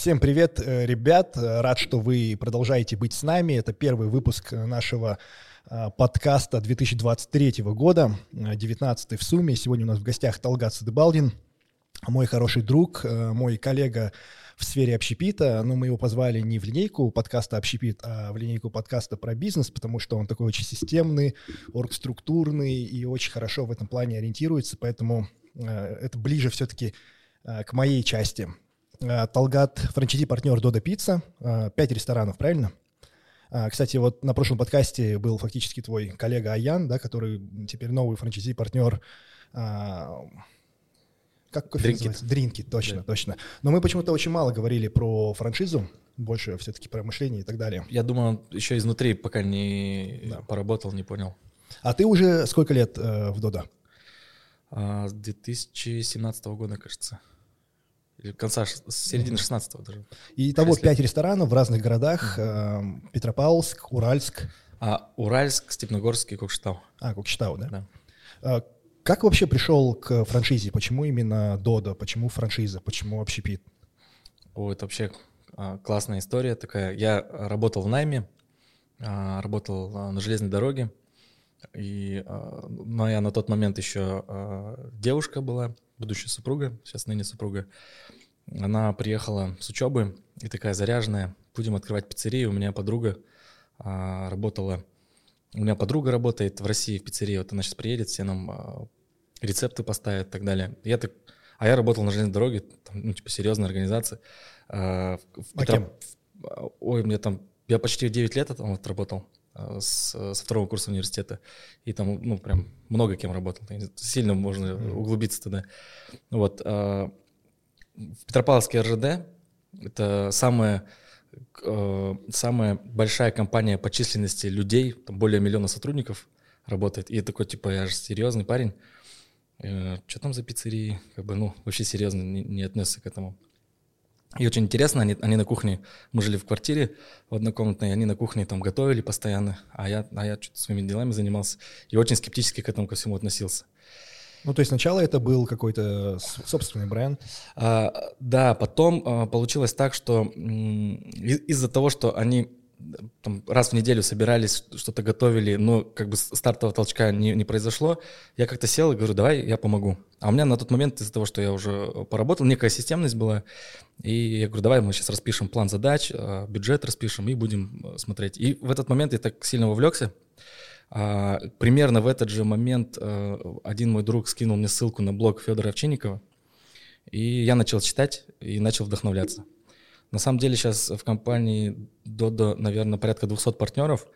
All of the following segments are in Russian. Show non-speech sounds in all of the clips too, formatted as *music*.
Всем привет, э, ребят. Рад, что вы продолжаете быть с нами. Это первый выпуск нашего а, подкаста 2023 года, 19 в сумме. Сегодня у нас в гостях Талгат Садыбалдин, мой хороший друг, э, мой коллега в сфере общепита, но мы его позвали не в линейку подкаста «Общепит», а в линейку подкаста про бизнес, потому что он такой очень системный, оргструктурный и очень хорошо в этом плане ориентируется, поэтому э, это ближе все-таки к моей части. Э, Талгат франчайзи-партнер Дода Пицца, э, пять ресторанов, правильно? Э, кстати, вот на прошлом подкасте был фактически твой коллега Аян, да, который теперь новый франчайзи-партнер как кофе Дринки. называется? Дринки, точно, да. точно. Но мы почему-то очень мало говорили про франшизу, больше все-таки про мышление и так далее. Я думаю, еще изнутри пока не да. поработал, не понял. А ты уже сколько лет э, в Дода? А, с 2017 года, кажется конца, с середины 16-го даже. И того пять ресторанов в разных городах. Э, Петропавловск, Уральск. А, Уральск, Степногорск и Кокшетау. А, Кокшетау, да? Да. А, как вообще пришел к франшизе? Почему именно Дода? Почему франшиза? Почему общепит? О, это вообще а, классная история такая. Я работал в найме, а, работал а, на железной дороге, и моя на тот момент еще девушка была, будущая супруга, сейчас ныне супруга, она приехала с учебы и такая заряженная, будем открывать пиццерию. У меня подруга а, работала, у меня подруга работает в России в пиццерии, вот она сейчас приедет, все нам а, рецепты поставит и так далее. Я так, а я работал на железной дороге, там, ну, типа серьезная организация. А, в Петро... а кем? Ой, мне там, я почти 9 лет там вот работал а, с, со второго курса университета. И там, ну, прям много кем работал. Сильно можно углубиться туда. Вот. А, в Петропавловске РЖД это самая, э, самая большая компания по численности людей, там более миллиона сотрудников работает. И такой, типа, я же серьезный парень. Э, что там за пиццерии? Как бы, ну, вообще серьезно не, не отнесся к этому. И очень интересно, они, они на кухне, мы жили в квартире в однокомнатной, они на кухне там готовили постоянно, а я, а я что-то своими делами занимался. И очень скептически к этому ко всему относился. Ну, то есть сначала это был какой-то собственный бренд? А, да, потом а, получилось так, что из-за того, что они там, раз в неделю собирались, что-то готовили, но как бы стартового толчка не, не произошло, я как-то сел и говорю, давай я помогу. А у меня на тот момент из-за того, что я уже поработал, некая системность была, и я говорю, давай мы сейчас распишем план задач, а, бюджет распишем и будем э, смотреть. И в этот момент я так сильно вовлекся, а, примерно в этот же момент а, один мой друг скинул мне ссылку на блог Федора Овчинникова, и я начал читать и начал вдохновляться. На самом деле сейчас в компании Dodo, наверное, порядка 200 партнеров,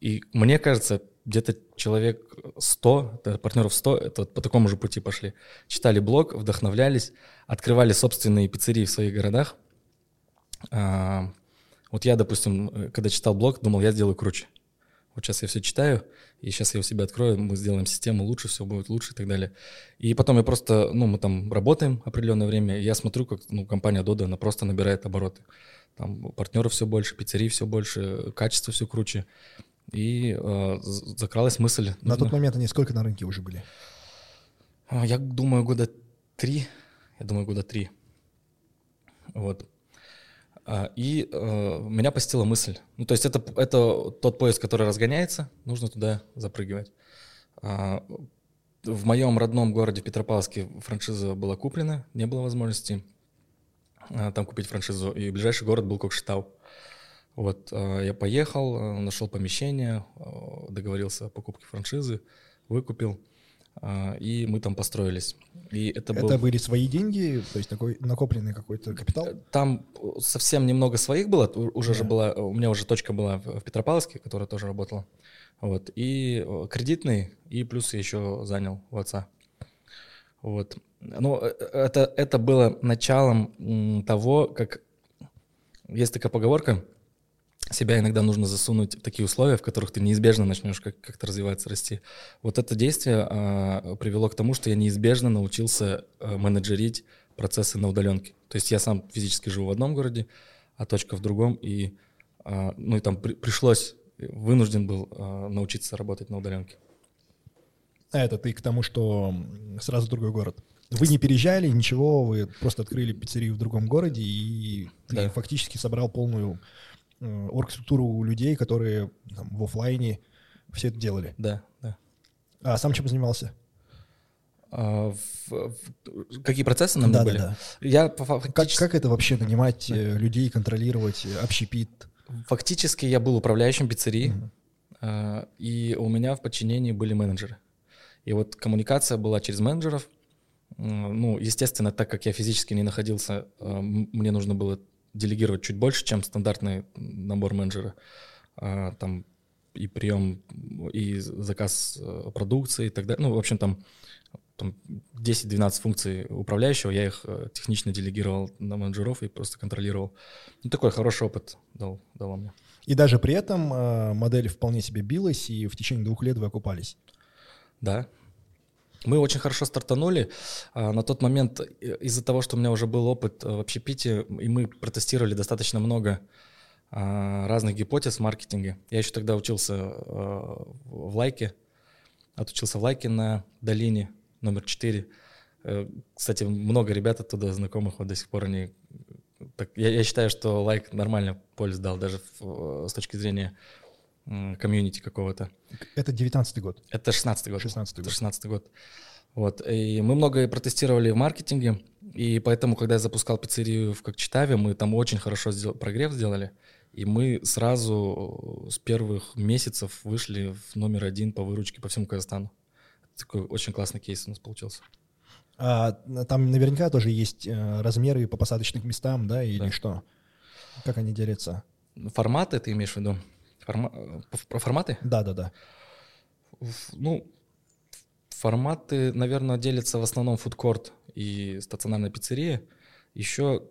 и мне кажется, где-то человек 100, партнеров 100, это по такому же пути пошли. Читали блог, вдохновлялись, открывали собственные пиццерии в своих городах. А, вот я, допустим, когда читал блог, думал, я сделаю круче. Вот сейчас я все читаю, и сейчас я у себя открою, мы сделаем систему лучше, все будет лучше и так далее. И потом я просто, ну, мы там работаем определенное время, и я смотрю, как ну, компания Dodo, она просто набирает обороты. Там партнеров все больше, пиццерий все больше, качество все круче. И э, закралась мысль. На нужно... тот момент они сколько на рынке уже были? А, я думаю, года три. Я думаю, года три. Вот. А, и э, меня посетила мысль. Ну, то есть это, это тот поезд, который разгоняется, нужно туда запрыгивать. А, в моем родном городе Петропавловске франшиза была куплена, не было возможности а, там купить франшизу, и ближайший город был Кокшетау. Вот, я поехал, нашел помещение, договорился о покупке франшизы, выкупил. А, и мы там построились. И это, это был... были свои деньги, то есть такой накопленный какой-то капитал? Там совсем немного своих было, уже да. же была, у меня уже точка была в Петропавловске, которая тоже работала. Вот, и кредитный, и плюс я еще занял у отца. Вот. Ну, э, это, это было началом того, как... Есть такая поговорка, себя иногда нужно засунуть в такие условия, в которых ты неизбежно начнешь как- как-то развиваться, расти. Вот это действие а, привело к тому, что я неизбежно научился а, менеджерить процессы на удаленке. То есть я сам физически живу в одном городе, а точка в другом, и, а, ну, и там при- пришлось, вынужден был а, научиться работать на удаленке. А это ты к тому, что сразу другой город? Вы не переезжали, ничего, вы просто открыли пиццерию в другом городе, и ты Да. фактически собрал полную э, оргструктуру людей, которые там, в оффлайне все это делали. Да, да. А сам чем занимался? А, в- в- какие процессы на мне Да, были? да, да. Я по- Как, фактически, как это вообще нанимать э, людей, контролировать, э, общепит? фактически я был управляющим пиццерии, а, и у меня в подчинении были менеджеры. И вот коммуникация была через менеджеров. Ну, естественно, так как я физически не находился, мне нужно было делегировать чуть больше, чем стандартный набор менеджера. А, Там и прием, и заказ э, продукции и так далее. Ну, в общем, там, там 10-12 функций управляющего, я их э, технично делегировал на менеджеров и просто контролировал. Ну, такой хороший опыт дал, дал мне. И даже при этом э, модель вполне себе билась, и в течение двух лет вы окупались. Да. Мы очень хорошо стартанули. А, На тот момент э, из-за того, что у меня уже был опыт э, в общепите, и мы протестировали достаточно много а, разных гипотез в маркетинге. Я еще тогда учился э, в Лайке, отучился в Лайке на долине номер 4. Кстати, много ребят оттуда знакомых вот до сих пор они... Так, я, я считаю, что лайк нормально пользу дал даже в- э, с точки зрения комьюнити какого-то. Это 19 год, Это 16 год. 16 Это год. 16 год. Вот. И мы многое протестировали в маркетинге, и поэтому, когда я запускал пиццерию в Кокчетаве, мы там очень хорошо сдел- прогрев сделали, и мы сразу с первых месяцев вышли в номер один по выручке по всему Казахстану. Такой очень классный кейс у нас получился. А там наверняка тоже есть э, размеры по посадочным местам, да, или Да. что? Как они делятся? Форматы ты имеешь в виду? Форма- э, форматы? Да, да, да. Ну, форматы, наверное, делятся в основном фудкорт и стационарная пиццерия. Еще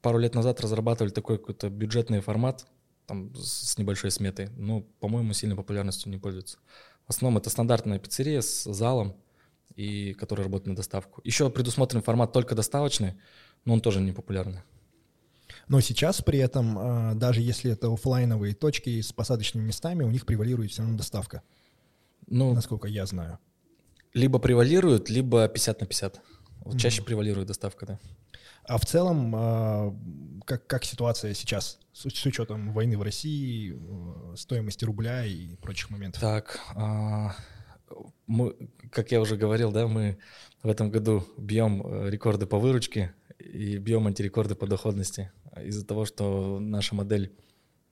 пару лет назад разрабатывали такой какой-то бюджетный формат, там, с небольшой сметой, но, по-моему, сильной популярностью не пользуется. В основном это стандартная пиццерия с залом, и которая работает на доставку. Еще предусмотрен формат только доставочный, но он тоже не популярный. Но сейчас при этом, э, даже если это оффлайновые точки с посадочными местами, у них превалирует все равно доставка, Ну, насколько я знаю. либо превалирует, либо 50 на 50. Вот Мгм. чаще превалирует доставка, да. А в целом, э, как, как ситуация сейчас с, с учетом войны в России, э, стоимости рубля и прочих моментов? Так, а, мы, как я уже говорил, да, мы в этом году бьем э, рекорды по выручке и бьем антирекорды по доходности. Из-за того, что наша модель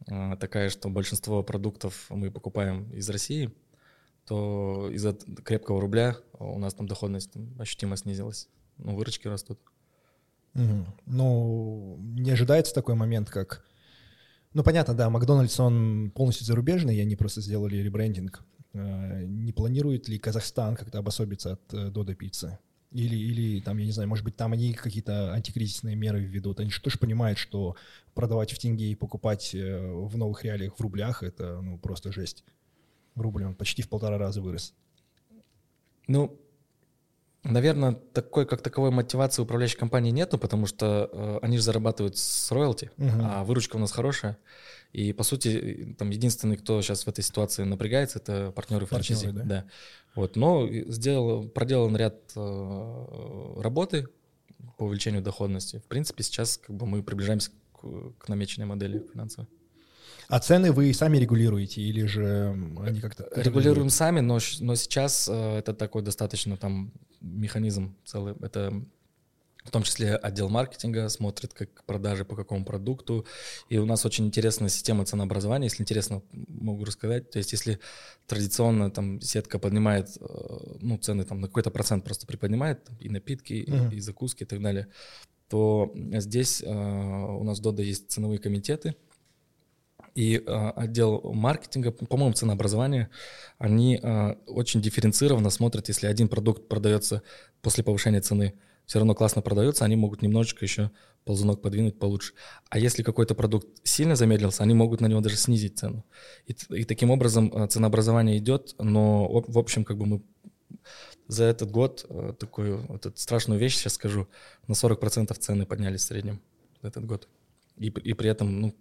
а, такая, что большинство продуктов мы покупаем из России, то из-за крепкого рубля у нас там доходность ощутимо снизилась. Ну, выручки растут. Мгм. Ну, не ожидается такой момент, как... Ну, понятно, да, Макдональдс, он полностью зарубежный, и они просто сделали ребрендинг. Э, Не планирует ли Казахстан как-то обособиться от э, Додо Пиццы? Или, или там, я не знаю, может быть, там они какие-то антикризисные меры введут. Они же тоже понимают, что продавать в тенге и покупать э, в новых реалиях в рублях — это ну, просто жесть. Рубль, он почти в полтора раза вырос. Ну, наверное, такой как таковой мотивации управляющей компании нету, потому что э, они же зарабатывают с роялти, Мгм. а выручка у нас хорошая. И, по сути, там единственный, кто сейчас в этой ситуации напрягается, это партнеры франшизе. Партнеры, да? Вот. Но сделал, проделан ряд э, работы по увеличению доходности. В принципе, сейчас как бы мы приближаемся к, к намеченной модели финансовой. А цены вы сами регулируете или же они как-то... Регулируем сами, но, но сейчас э, это такой достаточно там механизм целый. Это в том числе отдел маркетинга смотрит, как продажи по какому продукту. И у нас очень интересная система ценообразования. Если интересно, могу рассказать. То есть если традиционно там сетка поднимает э, ну, цены там, на какой-то процент просто приподнимает, там, и напитки, и- Мгм. и, закуски и так далее, то здесь э, у нас в Дода есть ценовые комитеты, и э, отдел маркетинга, по-моему, ценообразование, они э, очень дифференцированно смотрят, если один продукт продается после повышения цены, все равно классно продается, они могут немножечко еще ползунок подвинуть получше. А если какой-то продукт сильно замедлился, они могут на него даже снизить цену. И, и таким образом э, ценообразование идет, но в общем как бы мы за этот год такую вот эту страшную вещь сейчас скажу, на 40% цены поднялись в среднем за этот год. И, и при этом, ну,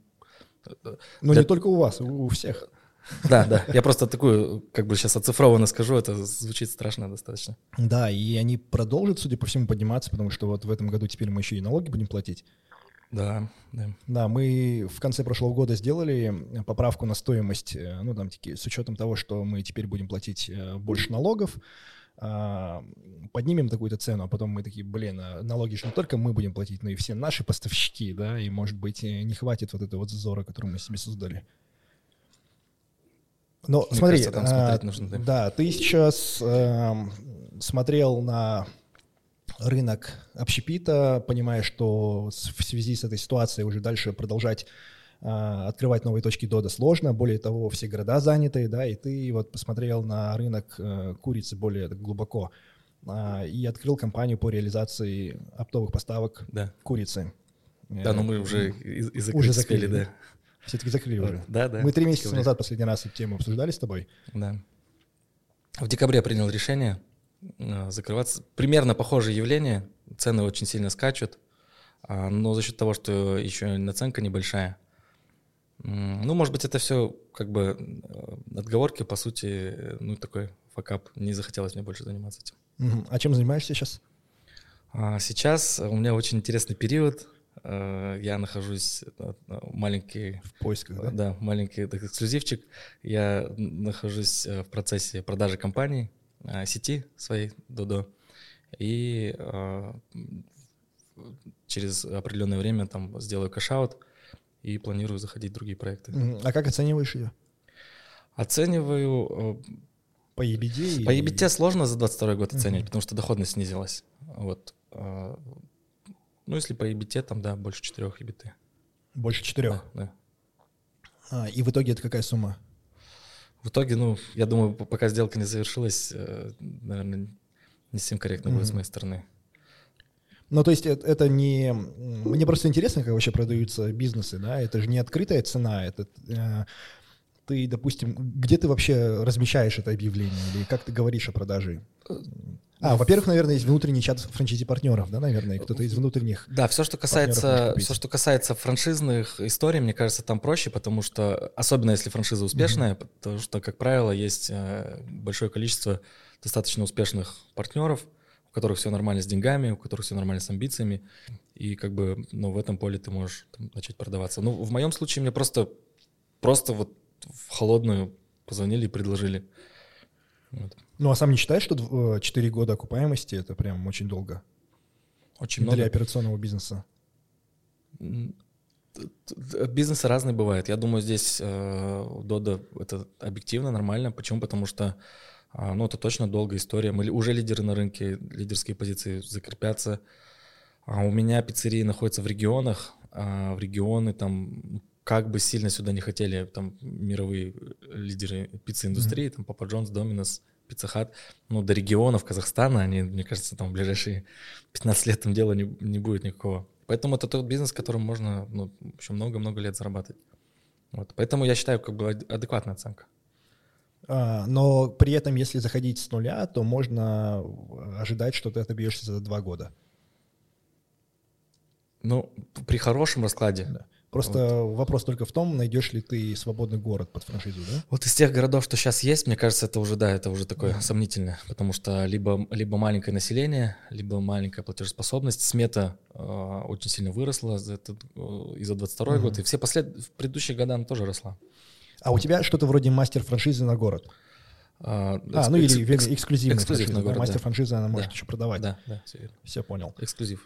Но Для- не только у вас, у всех. Да, да. Я просто такую, как бы сейчас оцифрованно скажу, это звучит страшно достаточно. Да, и они продолжат, судя по всему, подниматься, потому что вот в этом году теперь мы еще и налоги будем платить. Да, да. Да, мы в конце прошлого года сделали поправку на стоимость, э, ну, там, с учетом того, что мы теперь будем платить э, больше налогов, поднимем такую-то цену, а потом мы такие, блин, а налоги же не только мы будем платить, но и все наши поставщики, да, и, может быть, не хватит вот этого вот зазора, который мы себе создали. Но Мне смотри, кажется, а, нужно, да. да, ты сейчас э, смотрел на рынок общепита, понимая, что в связи с этой ситуацией уже дальше продолжать а, открывать новые точки дода сложно, более того, все города заняты, да, и ты вот посмотрел на рынок э, курицы более глубоко а, и открыл компанию по реализации оптовых поставок да. курицы. Да, но мы уже и, и закрыли, уже закрыли, да. Все-таки закрыли уже. Да, да. Мы три месяца назад последний раз эту тему обсуждали с тобой. Да. В декабре принял решение э, закрываться. Примерно похожее явление. Цены очень сильно скачут. А, но за счет того, что еще наценка небольшая, ну, может быть, это все как бы э, отговорки, по сути, ну, такой факап. Не захотелось мне больше заниматься этим. А чем занимаешься сейчас? А сейчас у меня очень интересный период. Э, я нахожусь э, маленький... В поисках, да? Да, маленький так, эксклюзивчик. Я нахожусь в процессе продажи компании, сети своей Додо. И через определенное время там сделаю cash-out и планирую заходить в другие проекты. А как оцениваешь ее? Оцениваю... По EBITDA? По EBITDA сложно за 22 год оценивать, uh-huh. потому что доходность снизилась. Вот. Э, ну, если по EBT, там, да, больше 4 EBT. Больше 4? Да, да. А, и в итоге это какая сумма? В итоге, ну, я думаю, пока сделка не завершилась, э, наверное, не совсем корректно mm-hmm. будет с моей стороны. Ну, то есть это, это не... Мне просто интересно, как вообще продаются бизнесы, да? Это же не открытая цена, это... Э, ты, допустим, где ты вообще размещаешь это объявление или как ты говоришь о продаже? А, во-первых, наверное, есть внутренний чат франчайзи-партнеров, да, наверное, кто-то из внутренних. Да, все, что касается, все, что касается франшизных историй, мне кажется, там проще, потому что, особенно если франшиза успешная, mm-hmm. потому что, как правило, есть э, большое количество достаточно успешных партнеров, которых все нормально с деньгами, у которых все нормально с амбициями, и как бы, ну, в этом поле ты можешь там, начать продаваться. Ну, в моем случае мне просто, просто вот в холодную позвонили и предложили. Вот. Ну, а сам не считаешь, что 4 года окупаемости — это прям очень долго? Очень много. Для операционного бизнеса? Бизнесы разные бывают. Я думаю, здесь э, Дода это объективно, нормально. Почему? Потому что а, ну, это точно долгая история. Мы уже лидеры на рынке, лидерские позиции закрепятся. А у меня пиццерии находятся в регионах, а в регионы там ну, как бы сильно сюда не хотели там мировые лидеры пиццеиндустрии, mm-hmm. там Папа Джонс, Доминос, Пицца Хат, ну, до регионов Казахстана, они, мне кажется, там в ближайшие 15 лет там дела не, не будет никакого. Поэтому это тот бизнес, которым можно ну, еще много-много лет зарабатывать. Вот. Поэтому я считаю, как бы адекватная оценка. А, но при этом, если заходить с нуля, то можно ожидать, что ты отобьешься за два года. Ну, при хорошем раскладе. Да. Просто вот. вопрос только в том, найдешь ли ты свободный город под франшизу, да? Вот из тех городов, что сейчас есть, мне кажется, это уже, да, это уже такое да. сомнительное, потому что либо, либо маленькое население, либо маленькая платежеспособность. Смета э, очень сильно выросла за этот, э, и за 22 угу. год, и все послед... в предыдущие годы она тоже росла. А у тебя что-то вроде мастер франшизы на город. А, а ну или экс, эксклюзивная эксклюзив франшиза. Город, мастер да. франшизы она может да. еще продавать. Да, да, все верно. Все понял. Эксклюзив.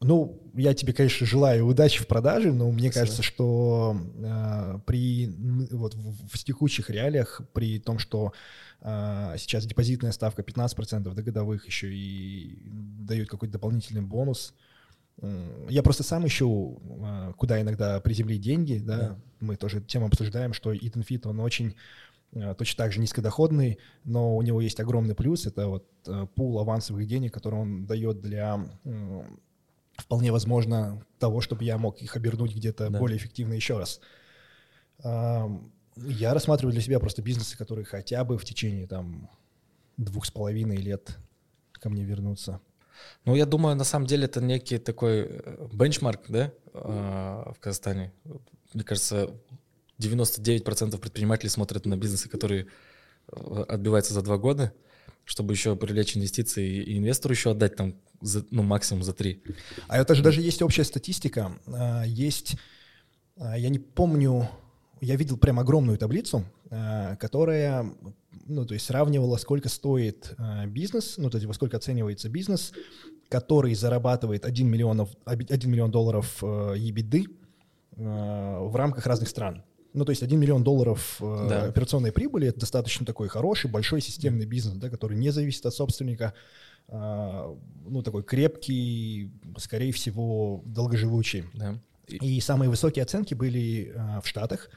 Ну, я тебе, конечно, желаю удачи в продаже, но мне Спасибо. кажется, что э, при вот в, в текущих реалиях, при том, что э, сейчас депозитная ставка 15% до годовых еще и дают какой-то дополнительный бонус, я просто сам ищу, а, куда иногда приземлить деньги, да, да. мы тоже тему обсуждаем, что Eaton Fit, он очень а, точно так же низкодоходный, но у него есть огромный плюс, это вот а, пул авансовых денег, который он дает для вполне возможно того, чтобы я мог их обернуть где-то да. более эффективно еще раз. Я рассматриваю для себя просто бизнесы, которые хотя бы в течение там двух с половиной лет ко мне вернутся. Ну, я думаю, на самом деле это некий такой э, бенчмарк, да, а, в Казахстане. Мне кажется, 99% предпринимателей смотрят на бизнесы, которые э, отбиваются за два года, чтобы еще привлечь инвестиции и инвестору еще отдать там, за, ну, максимум за три. А это же даже есть общая статистика. А, есть, а, я не помню, я видел прям огромную таблицу, которая, ну, то есть сравнивала, сколько стоит бизнес, ну, то есть во сколько оценивается бизнес, который зарабатывает 1 миллион, 1 миллион долларов EBITDA в рамках разных стран. Ну, то есть 1 миллион долларов э, да. операционной прибыли – это достаточно такой хороший, большой системный бизнес, да, который не зависит от собственника, э, ну, такой крепкий, скорее всего, долгоживучий. Да. И самые высокие оценки были э, в Штатах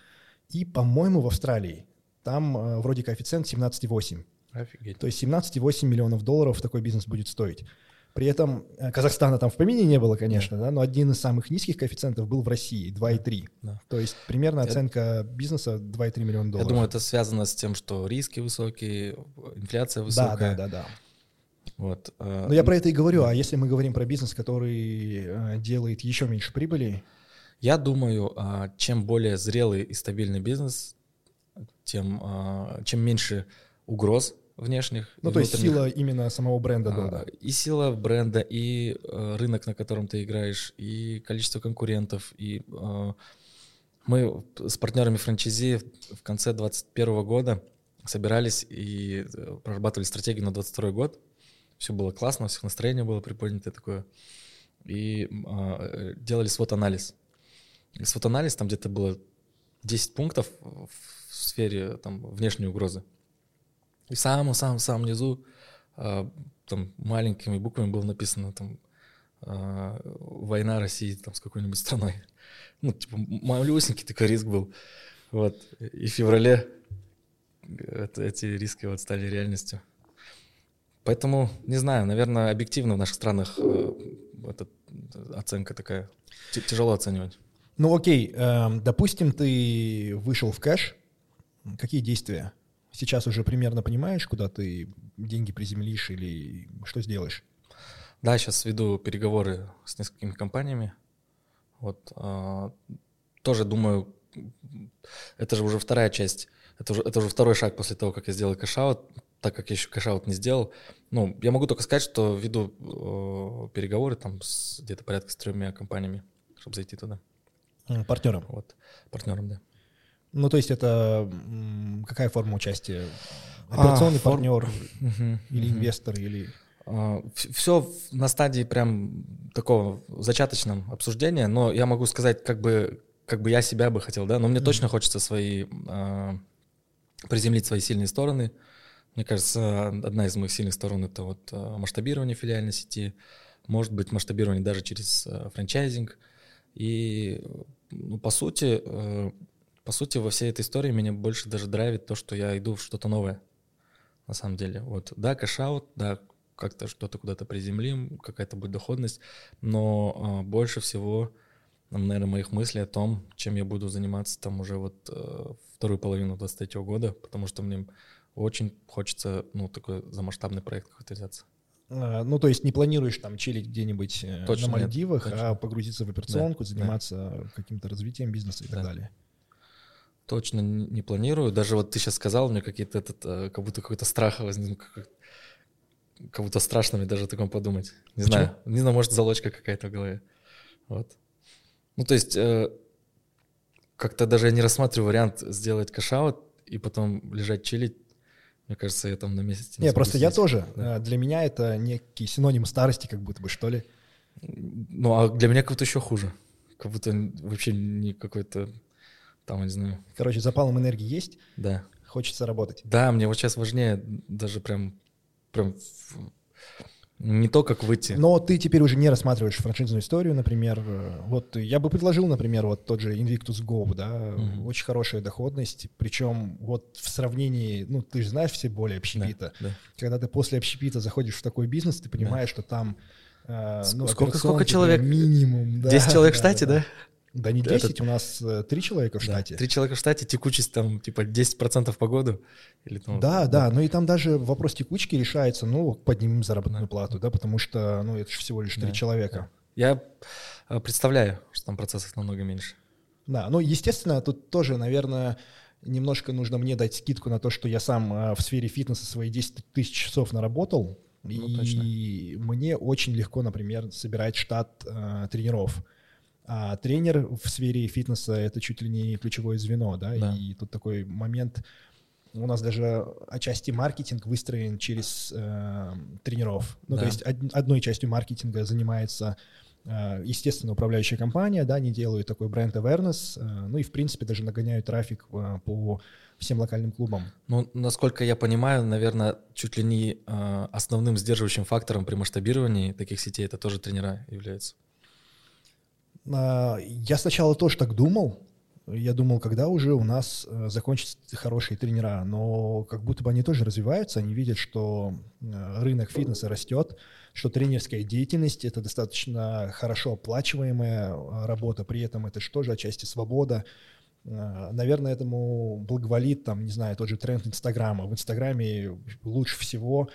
и, по-моему, в Австралии. Там э, вроде коэффициент 17,8. Офигеть. То есть 17,8 миллионов долларов такой бизнес будет стоить. При этом э, Казахстана там в помине не было, конечно, да. Но один из самых низких коэффициентов был в России, 2,3. Да. То есть примерно оценка бизнеса 2,3 миллиона долларов. Я думаю, это связано с тем, что риски высокие, инфляция высокая. Да, да, да, да. Вот. Э, но я про это и говорю. А если мы говорим про бизнес, который э, делает еще меньше прибыли? Я думаю, а, чем более зрелый и стабильный бизнес, тем а, чем меньше угроз внешних. Ну, то есть сила именно самого бренда Дода. И сила бренда, и рынок, на котором ты играешь, и количество конкурентов. И мы с партнерами франчайзи в конце 2021 года собирались и э, прорабатывали стратегию на 2022 год. Все было классно, у всех настроение было приподнятое такое. И э, делали свод-анализ. Свод-анализ, там где-то было 10 пунктов в сфере там, внешней угрозы. И в самом-самом-самом низу э, там маленькими буквами было написано там э, война России там с какой-нибудь страной. Ну, типа, малюсенький такой риск был. Вот. И в феврале это, эти риски вот стали реальностью. Поэтому, не знаю, наверное, объективно в наших странах э, эта оценка такая. Тяжело оценивать. Ну окей, э, допустим, ты вышел в кэш. Какие действия? Сейчас уже примерно понимаешь, куда ты деньги приземлишь или что сделаешь? Да, сейчас веду переговоры с несколькими компаниями. Вот э, тоже думаю, это же уже вторая часть, это уже, это уже второй шаг после того, как я сделал cash-out, так как я еще cash-out не сделал. Ну, я могу только сказать, что веду э, переговоры там с где-то порядка с тремя компаниями, чтобы зайти туда. Партнером? Вот, партнером, да. Ну, то есть это какая форма участия? Операционный а, партнер форм... или угу. инвестор, или... А, Все на стадии прям такого зачаточном обсуждения, но я могу сказать, как бы, как бы я себя бы хотел, да, но мне точно хочется свои, а, приземлить свои сильные стороны. Мне кажется, одна из моих сильных сторон — это вот а, масштабирование филиальной сети, может быть, масштабирование даже через франчайзинг. И, ну, по сути, э, по сути, во всей этой истории меня больше даже драйвит то, что я иду в что-то новое. На самом деле. Вот, да, cash-out, да, как-то что-то куда-то приземлим, какая-то будет доходность, но э, больше всего, наверное, моих мыслей о том, чем я буду заниматься там уже вот э, вторую половину 23 года, потому что мне очень хочется, ну, такой за масштабный проект какой-то взяться. А, ну, то есть не планируешь там чилить где-нибудь э, точно на Мальдивах, нет, а погрузиться в операционку, да, заниматься да. каким-то развитием бизнеса и да. так далее. Точно не планирую. Даже вот ты сейчас сказал, меня какие-то этот, э, как будто какой-то страх возник, как, как будто страшно мне даже о таком подумать. Не Почему? знаю. Не знаю, может, залочка какая-то в голове. Вот. Ну, то есть, э, как-то даже я не рассматриваю вариант сделать кэшаут и потом лежать чилить. Мне кажется, я там на месяц не Не, просто я тоже. Да. Э, для меня это некий синоним старости, как будто бы, что ли. Ну, а для меня как будто еще хуже. Как будто вообще не какой-то там, не знаю. Короче, запалом энергии есть. Да. Хочется работать. Да, мне вот сейчас важнее даже прям, прям не то, как выйти. Но ты теперь уже не рассматриваешь франшизную историю, например. Вот я бы предложил, например, вот тот же Invictus Go, да, mm-hmm. очень хорошая доходность, причем вот в сравнении, ну, ты же знаешь все боли общепита. Да, да. Когда ты после общепита заходишь в такой бизнес, ты понимаешь, да. что там э, ну, сколько, сколько человек? Минимум. Да, 10 человек да, в штате, да? да? Да не 10, Этот... у нас э, три человека в штате. Три человека в штате, текучесть там типа 10% по году. Или, там, да, да, да, ну и там даже вопрос текучки решается, ну, поднимем заработную да. плату, да, потому что, ну, это же всего лишь три да, человека. Да. Я э, представляю, что там процессов намного меньше. Да, ну, естественно, тут тоже, наверное, немножко нужно мне дать скидку на то, что я сам а, в сфере фитнеса свои 10 тысяч часов наработал, ну, и точно. мне очень легко, например, собирать штат э, тренеров. А тренер в сфере фитнеса — это чуть ли не ключевое звено, да, да. и тут такой момент, у нас даже отчасти маркетинг выстроен через э, тренеров. Ну, да. то есть од, одной частью маркетинга занимается э, естественно, управляющая компания, да, они делают такой бренд awareness, э, ну и, в принципе, даже нагоняют трафик э, по всем локальным клубам. Ну, насколько я понимаю, наверное, чуть ли не основным сдерживающим фактором при масштабировании таких сетей это тоже тренера являются. Э, я сначала тоже так думал, я думал, когда уже у нас э, закончатся хорошие тренера, но как будто бы они тоже развиваются, они видят, что э, рынок фитнеса растет, что тренерская деятельность — это достаточно хорошо оплачиваемая э, работа, при этом это же тоже отчасти свобода. Наверное, этому благоволит, там, не знаю, тот же тренд Инстаграма. В Инстаграме лучше всего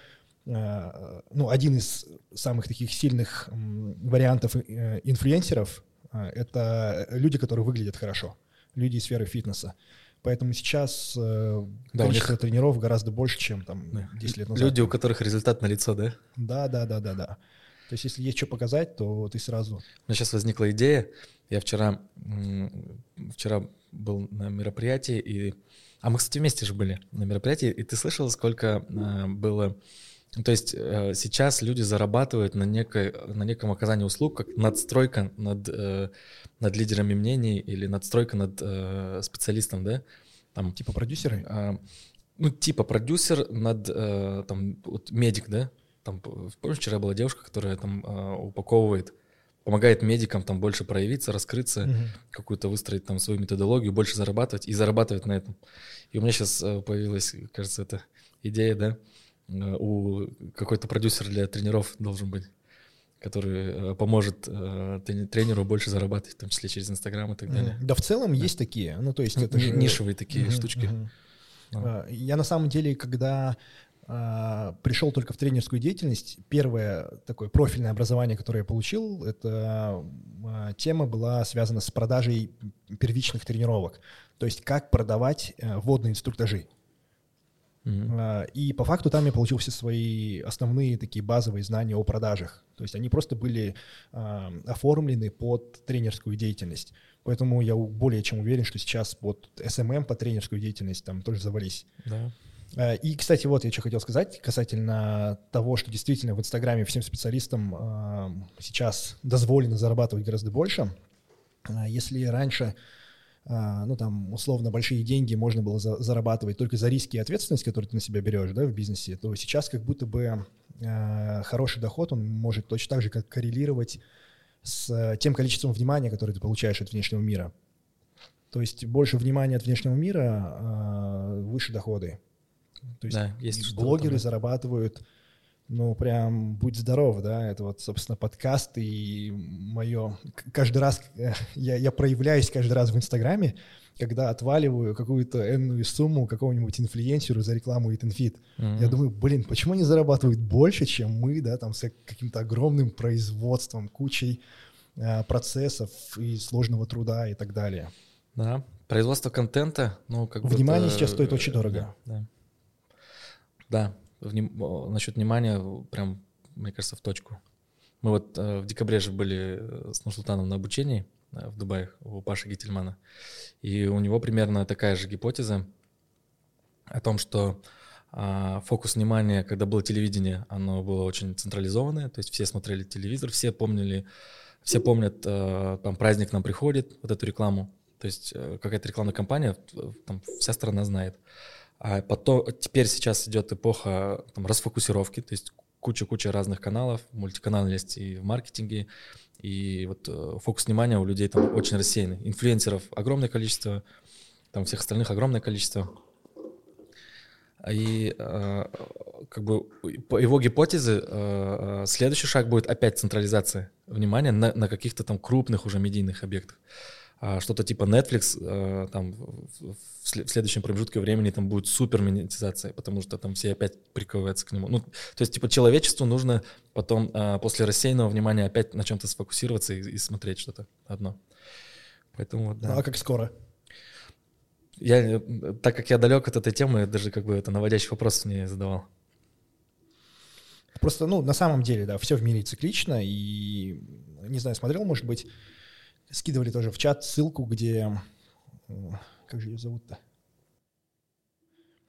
ну, один из самых таких сильных вариантов инфлюенсеров — это люди, которые выглядят хорошо люди из сферы фитнеса. Поэтому сейчас э, да, количество них... тренеров гораздо больше, чем там 10 лет назад. Люди, у которых результат на лицо, да? Да, да, да, да, да. То есть, если есть что показать, то ты сразу. У меня сейчас возникла идея. Я вчера, вчера был на мероприятии, и. А мы, кстати, вместе же были на мероприятии, и ты слышал, сколько э, было то есть э, сейчас люди зарабатывают на, некой, на неком оказании услуг, как надстройка над, э, над лидерами мнений или надстройка над э, специалистом, да? Там, типа продюсеры? Э, ну, типа продюсер над, э, там, вот медик, да? Там, помнишь, вчера была девушка, которая там э, упаковывает, помогает медикам там больше проявиться, раскрыться, угу. какую-то выстроить там свою методологию, больше зарабатывать и зарабатывать на этом. И у меня сейчас появилась, кажется, эта идея, да? Э, у какой-то продюсер для тренеров должен быть, который э, поможет э, тренеру больше зарабатывать, в том числе через Инстаграм и так далее. Да, в целом да. есть такие, ну то есть это же... нишевые такие uh-huh, штучки. Uh. Я на самом деле, когда Uh, пришел только в тренерскую деятельность. Первое такое профильное образование, которое я получил, это uh, тема была связана с продажей первичных тренировок. То есть как продавать водные инструктажи. Mm-hmm. И по факту там я получил все свои основные такие базовые знания о продажах. То есть они просто были а, оформлены под тренерскую деятельность. Поэтому я более чем уверен, что сейчас под SMM по тренерскую деятельность там тоже завались. Да. А, и, кстати, вот я что хотел сказать касательно того, что действительно в Инстаграме всем специалистам а, сейчас дозволено зарабатывать гораздо больше. А, если раньше а, ну, там, условно, большие деньги можно было за, зарабатывать только за риски и ответственность, которую ты на себя берешь, да, в бизнесе, то сейчас как будто бы э, хороший доход, он может точно так же как коррелировать с э, тем количеством внимания, которое ты получаешь от внешнего мира. То есть больше внимания от внешнего мира, э, выше доходы. То есть, да, есть блогеры зарабатывают ну, прям будь здоров, да, это вот, собственно, подкаст и мое, каждый раз, э, я, я проявляюсь каждый раз в Инстаграме, когда отваливаю какую-то энную сумму какому-нибудь инфлюенсеру за рекламу Eat'nFit. Mm-hmm. Я думаю, блин, почему они зарабатывают больше, чем мы, да, там, с каким-то огромным производством, кучей э, процессов и сложного труда и так далее. Да, производство контента, ну, как Внимание будто... сейчас стоит очень дорого. Да, да. да вним... насчет внимания прям, мне кажется, в точку. Мы вот э, в декабре же были э, с Нурсултаном на обучении э, в Дубае у Паши Гительмана. И у него примерно такая же гипотеза о том, что э, фокус внимания, когда было телевидение, оно было очень централизованное, то есть все смотрели телевизор, все помнили, все помнят, э, там праздник нам приходит, вот эту рекламу, то есть э, какая-то рекламная кампания, там вся страна знает. А потом, теперь сейчас идет эпоха там, расфокусировки, то есть куча-куча разных каналов, мультиканальность и в маркетинге, и вот э, фокус внимания у людей там очень рассеянный. Инфлюенсеров огромное количество, там всех остальных огромное количество. И э, как бы по его гипотезе э, э, следующий шаг будет опять централизация внимания на, на каких-то там крупных уже медийных объектах. А что-то типа Netflix э, там в следующем промежутке времени там будет супер монетизация, потому что там все опять приковываются к нему. Ну, то есть типа человечеству нужно потом а, после рассеянного внимания опять на чем-то сфокусироваться и, и смотреть что-то одно. Поэтому, да. Ну, а как скоро? Я, так как я далек от этой темы, я даже как бы это наводящих вопросов не задавал. Просто, ну, на самом деле, да, все в мире циклично, и, не знаю, смотрел, может быть, скидывали тоже в чат ссылку, где, как же ее зовут-то?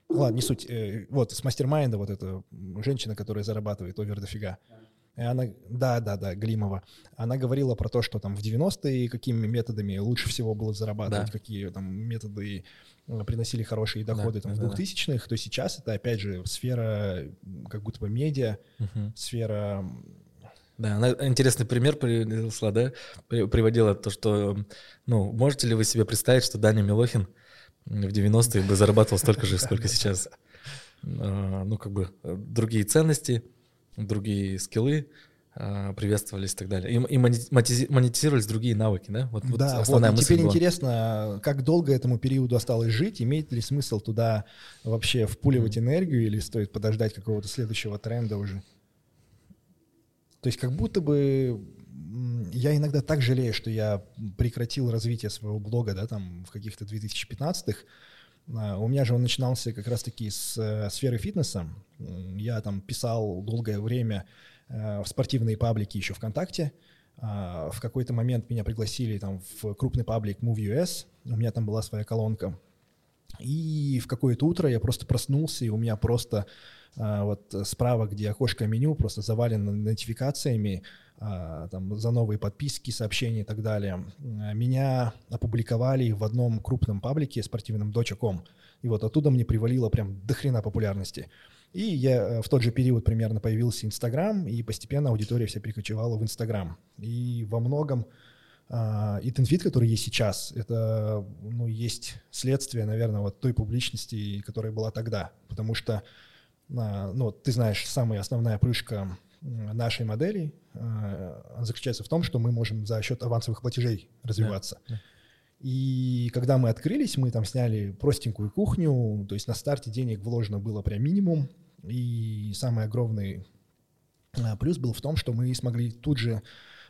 Ладно, не суть. Э, вот, с мастер-майнда вот эта женщина, которая зарабатывает овер дофига. И она, да, да, да, Глимова. Она говорила про то, что там в 90-е какими методами лучше всего было зарабатывать, да. какие там методы приносили хорошие доходы да, там, да, в 2000-х, да. то сейчас это, опять же, сфера как будто бы медиа, угу. сфера... Да, она интересный пример привела, да, приводила то, что, ну, можете ли вы себе представить, что Даня Милохин в 90-е бы зарабатывал столько же, сколько сейчас? А, ну, как бы другие ценности, другие скиллы а, приветствовались и так далее. И, и монетизировались другие навыки, да? Вот, вот да, вот, теперь была. интересно, как долго этому периоду осталось жить, имеет ли смысл туда вообще впуливать mm. энергию или стоит подождать какого-то следующего тренда уже? То есть как будто бы я иногда так жалею, что я прекратил развитие своего блога, да, там в каких-то 2015-х, а, у меня же он начинался как раз-таки с э, сферы фитнеса. Я там писал долгое время э, в спортивные паблики еще ВКонтакте. А, в какой-то момент меня пригласили там в крупный паблик MoveUS. У меня там была своя колонка. И в какое-то утро я просто проснулся, и у меня просто вот справа, где окошко меню, просто завалено нотификациями а, там, за новые подписки, сообщения и так далее. Меня опубликовали в одном крупном паблике спортивном Docha.com. И вот оттуда мне привалило прям до хрена популярности. И я э, в тот же период примерно появился Инстаграм, и постепенно аудитория вся перекочевала в Инстаграм. И во многом Uh, и Тенфит, который есть сейчас, это ну, есть следствие, наверное, вот той публичности, которая была тогда. Потому что, ну, ты знаешь, самая основная прыжка нашей модели э, заключается в том, что мы можем за счет авансовых платежей развиваться. Да, да. И когда мы открылись, мы там сняли простенькую кухню, то есть на старте денег вложено было прям минимум. И самый огромный э, плюс был в том, что мы смогли тут же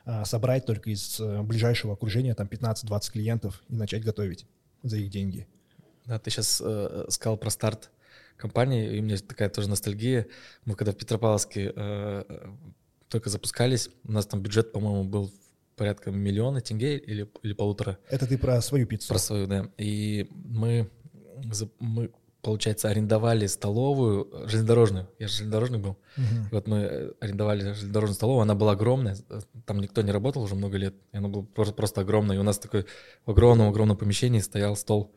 э, собрать только из ближайшего окружения там 15-20 клиентов и начать готовить за их деньги. Да, ты сейчас э, сказал про старт компании, и у меня такая тоже ностальгия. Мы когда в Петропавловске э, только запускались, у нас там бюджет, по-моему, был порядка миллиона тенге или, или полутора. Это ты про свою пиццу? Про свою, да. И мы, мы получается, арендовали столовую железнодорожную. Я же железнодорожный был. Угу. Вот мы арендовали железнодорожную столовую, она была огромная, там никто не работал уже много лет, и она была просто, просто огромная. И у нас такой в огромном-огромном помещении стоял стол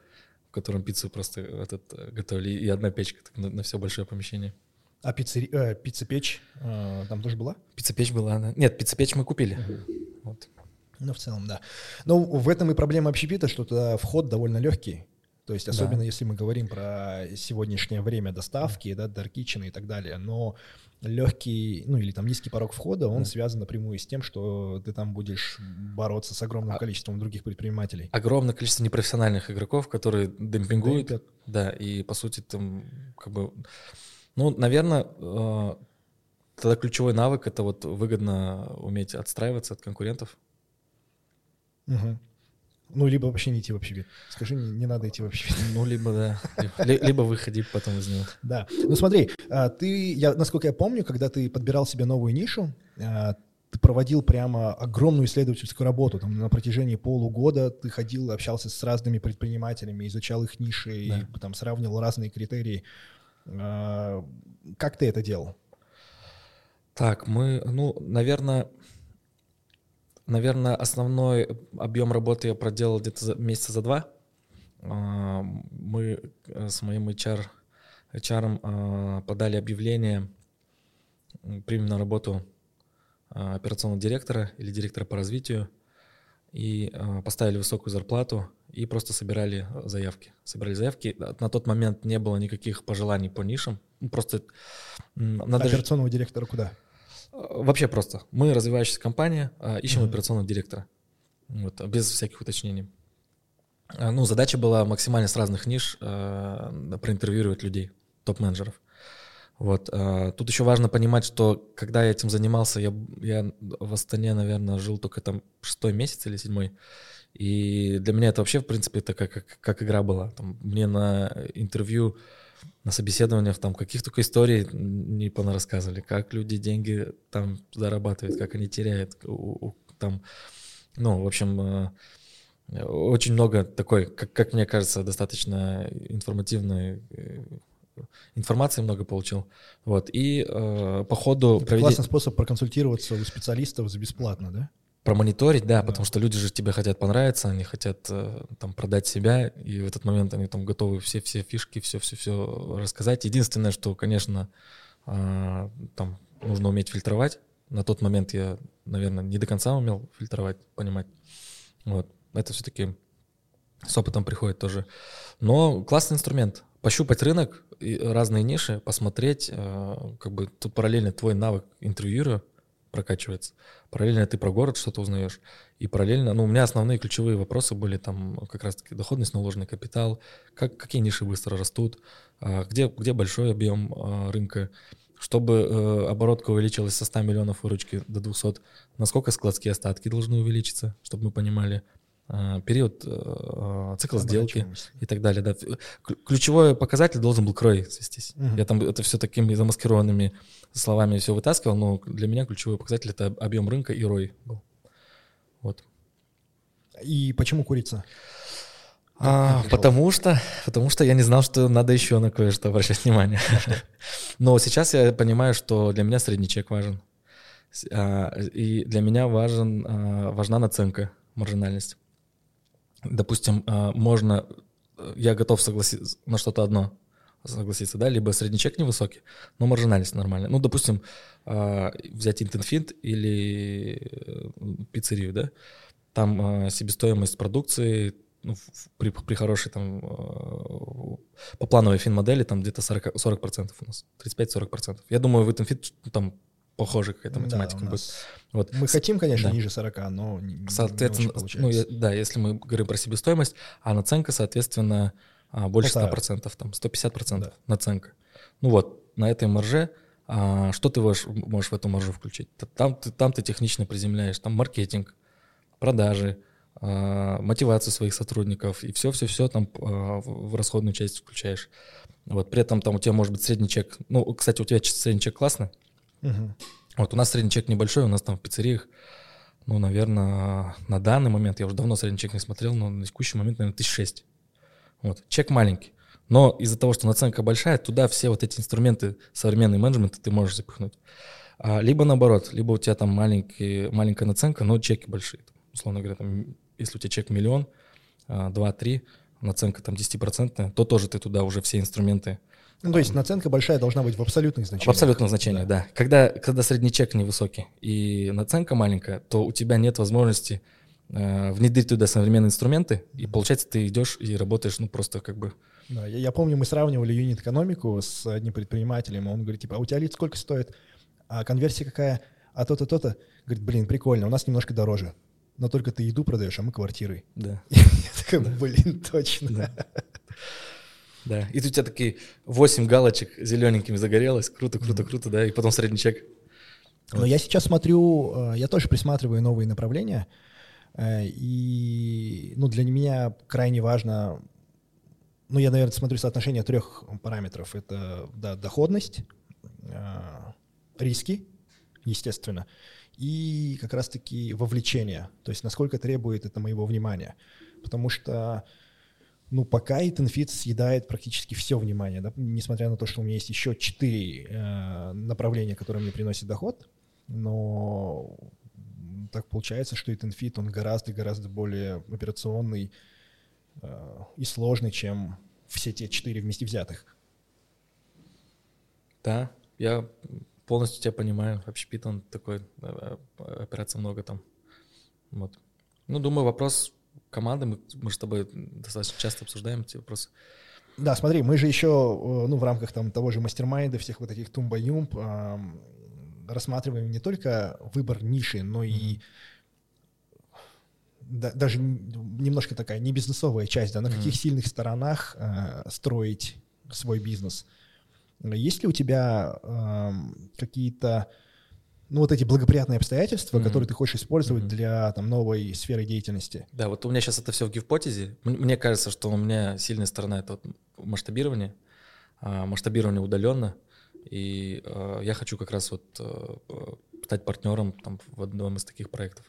в котором пиццу просто этот, э, готовили, и одна печка так, на, на все большое помещение. А пиццери... э, пицца-печь э, там тоже была? Пицца-печь была, да. Нет, пицца-печь мы купили. Угу. Вот. Ну, в целом, да. Но в этом и проблема общепита, что туда вход довольно легкий. То есть особенно да. если мы говорим про сегодняшнее время доставки, да, Kitchen и так далее. Но легкий, ну или там низкий порог входа, он mm. связан напрямую с тем, что ты там будешь бороться с огромным а, количеством других предпринимателей. Огромное количество непрофессиональных игроков, которые демпингуют, Демпят. да, и по сути там как бы, ну, наверное, э, тогда ключевой навык это вот выгодно уметь отстраиваться от конкурентов. Угу. Ну, либо вообще не идти в общепит. Скажи, не, не надо идти в общепит. *laughs* Ну, либо, да. Либо выходи потом из него. Да. Ну, смотри, а, ты, я, насколько я помню, когда ты подбирал себе новую нишу, а, ты проводил прямо огромную исследовательскую работу. Там, на протяжении полугода ты ходил, общался с разными предпринимателями, изучал их ниши, да. и там сравнивал разные критерии. А, как ты это делал? Так, мы, ну, наверное, Наверное, основной объем работы я проделал где-то за, месяца за два. А, мы э, с моим HR, HR а, подали объявление, примем на работу а, операционного директора или директора по развитию и поставили высокую зарплату и просто собирали заявки. Собирали заявки. На тот момент не было никаких пожеланий по нишам. Просто операционного директора куда? Вообще просто. Мы развивающаяся компания, а, ищем mm-hmm. операционного директора. Вот, без всяких уточнений. А, ну, задача была максимально с разных ниш э, проинтервьюировать людей, топ-менеджеров. Вот. Э, тут еще важно понимать, что когда я этим занимался, я, я в Астане, наверное, жил только там шестой месяц или седьмой. И для меня это вообще, в принципе, это как, как, как игра была. Там, мне на интервью, на собеседованиях там каких только историй не рассказывали, как люди деньги там зарабатывают, как они теряют. Там, ну, в общем, э, очень много такой, как, как мне кажется, достаточно информативной э, информации много получил. Вот. И э, по ходу... Это проведения... классный способ проконсультироваться у специалистов за бесплатно, да? Промониторить, да, да, потому что люди же тебе хотят понравиться, они хотят э, там продать себя, и в этот момент они там готовы все-все фишки, все-все-все рассказать. Единственное, что, конечно, э, там нужно уметь фильтровать. На тот момент я, наверное, не до конца умел фильтровать, понимать. Вот. Это все-таки с опытом приходит тоже. Но классный инструмент. Пощупать рынок, разные ниши, посмотреть, э, как бы тут параллельно твой навык интервьюера прокачивается, параллельно ты про город что-то узнаешь, и параллельно, ну, у меня основные ключевые вопросы были там как раз-таки доходность, наложенный капитал, как, какие ниши быстро растут, а, где, где большой объем а, рынка, чтобы э, оборотка увеличилась со 100 миллионов выручки до 200, насколько складские остатки должны увеличиться, чтобы мы понимали, период, э, цикл сделки и так далее. Да. Ключевой показатель должен был крой свестись. Угу. Я там это все такими замаскированными словами все вытаскивал, но для меня ключевой показатель это объем рынка и рой был. Вот. И почему курица? А, потому что, потому что я не знал, что надо еще на кое-что обращать внимание. *laughs* Но сейчас я понимаю, что для меня средний чек важен. А, и для меня важен, а, важна наценка, маржинальность допустим, а, можно, э, я готов согласиться на что-то одно, согласиться, да, либо средний чек невысокий, но маржинальность нормальная. Ну, допустим, а, взять Интенфинт или э, пиццерию, да, там а, себестоимость продукции ну, при, при хорошей там по плановой фин-модели там где-то 40%, 40% у нас, 35-40%. Я думаю, в этом фит там похожая какая-то математика да, будет. Вот. Мы хотим, конечно, да. ниже 40, но Соответственно, не ну, я, да, если мы говорим про себестоимость, а наценка, соответственно, а, больше 100%, там 150% да. наценка. Ну вот, на этой марже а, что ты можешь, можешь в эту маржу включить? Там, ты, там ты технично приземляешь, там маркетинг, продажи, а, мотивацию своих сотрудников и все-все-все там а, в расходную часть включаешь. Вот, при этом там у тебя может быть средний чек. Ну, кстати, у тебя средний чек классный, Угу. Вот у нас средний чек небольшой, у нас там в пиццериях, ну, наверное, на данный момент, я уже давно средний чек не смотрел, но на текущий момент, наверное, тысяч шесть. Вот, чек маленький. Но из-за того, что наценка большая, туда все вот эти инструменты современный менеджмента ты можешь запихнуть. А, либо наоборот, либо у тебя там маленький, маленькая наценка, но чеки большие. Условно говоря, там, если у тебя чек миллион, а, два-три, наценка там 10%, то тоже ты туда уже все инструменты ну, то есть наценка большая должна быть в абсолютных значениях. В абсолютных значениях, да. да. Когда, когда средний чек невысокий и наценка маленькая, то у тебя нет возможности э, внедрить туда современные инструменты, и получается ты идешь и работаешь, ну, просто как бы... Да, я, я помню, мы сравнивали юнит-экономику с одним предпринимателем, он говорит, типа, а у тебя лид сколько стоит? А конверсия какая? А то-то, то-то. Говорит, блин, прикольно, у нас немножко дороже. Но только ты еду продаешь, а мы квартиры. Да. *laughs* Я такой, блин, точно. *laughs* Да. И у тебя такие 8 галочек зелененькими загорелось. Круто, круто, круто, да. И потом средний чек. Но вот. я сейчас смотрю, э, я тоже присматриваю новые направления. Э, и ну, для меня крайне важно, ну, я, наверное, смотрю соотношение трех параметров. Это да, доходность, э, риски, естественно, и как раз-таки вовлечение, то есть насколько требует это моего внимания. Потому что ну, пока EthanFit съедает практически все внимание, да, несмотря на то, что у меня есть еще четыре э, направления, которые мне приносят доход, но так получается, что EthanFit, он гораздо-гораздо более операционный э, и сложный, чем все те четыре вместе взятых. Да, я полностью тебя понимаю. Вообще Питон такой, э, операций много там. Вот. Ну, думаю, вопрос команды, мы, мы с тобой достаточно часто обсуждаем эти вопросы. Да, смотри, мы же еще, э, ну, в рамках там того же мастер-майнда, всех вот таких тумба-юмб, э, рассматриваем не только выбор ниши, но и да, даже немножко такая не бизнесовая часть, да, на mm-hmm. каких сильных сторонах э, строить свой бизнес. Есть ли у тебя э, какие-то ну, вот эти благоприятные обстоятельства, mm-hmm. которые ты хочешь использовать mm-hmm. для там, новой сферы деятельности. Да, вот у меня сейчас это все в гипотезе. Мне кажется, что у меня сильная сторона — это вот масштабирование, а, масштабирование удаленно. И э, я хочу как раз вот э, стать партнером там, в одном из таких проектов,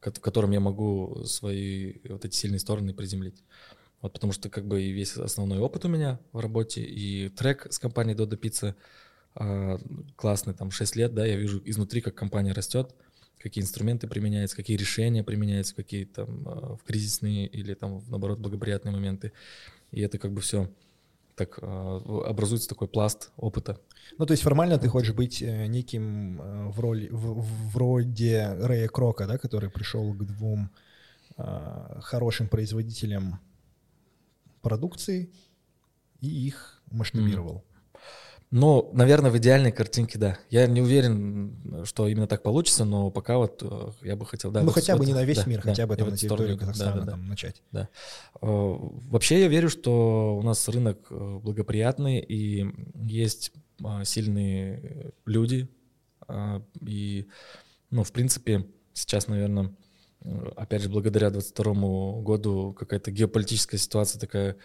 в котором я могу свои вот эти сильные стороны приземлить. Вот потому что как бы и весь основной опыт у меня в работе, и трек с компанией Dodo Pizza э, классный, там 6 лет, да, я вижу изнутри, как компания растет, какие инструменты применяются, какие решения применяются, какие там э, в кризисные или там, наоборот, благоприятные моменты. И это как бы все так э, образуется такой пласт опыта. Ну, то есть формально ты хочешь быть э, неким в роли, в, вроде Рэя Крока, да, который пришел к двум э, хорошим производителям продукции и их масштабировал. Mm. Ну, наверное, в идеальной картинке, да. Я не уверен, что именно так получится, но пока вот э, я бы хотел, да. Ну, вот хотя бы не на весь да, мир, да, хотя бы там на территорию Казахстана да, да, там, начать. Да. Э, вообще я верю, что у нас рынок э, благоприятный, и есть сильные люди, и, ну, в принципе, сейчас, наверное, опять же, благодаря 22 году какая-то геополитическая ситуация такая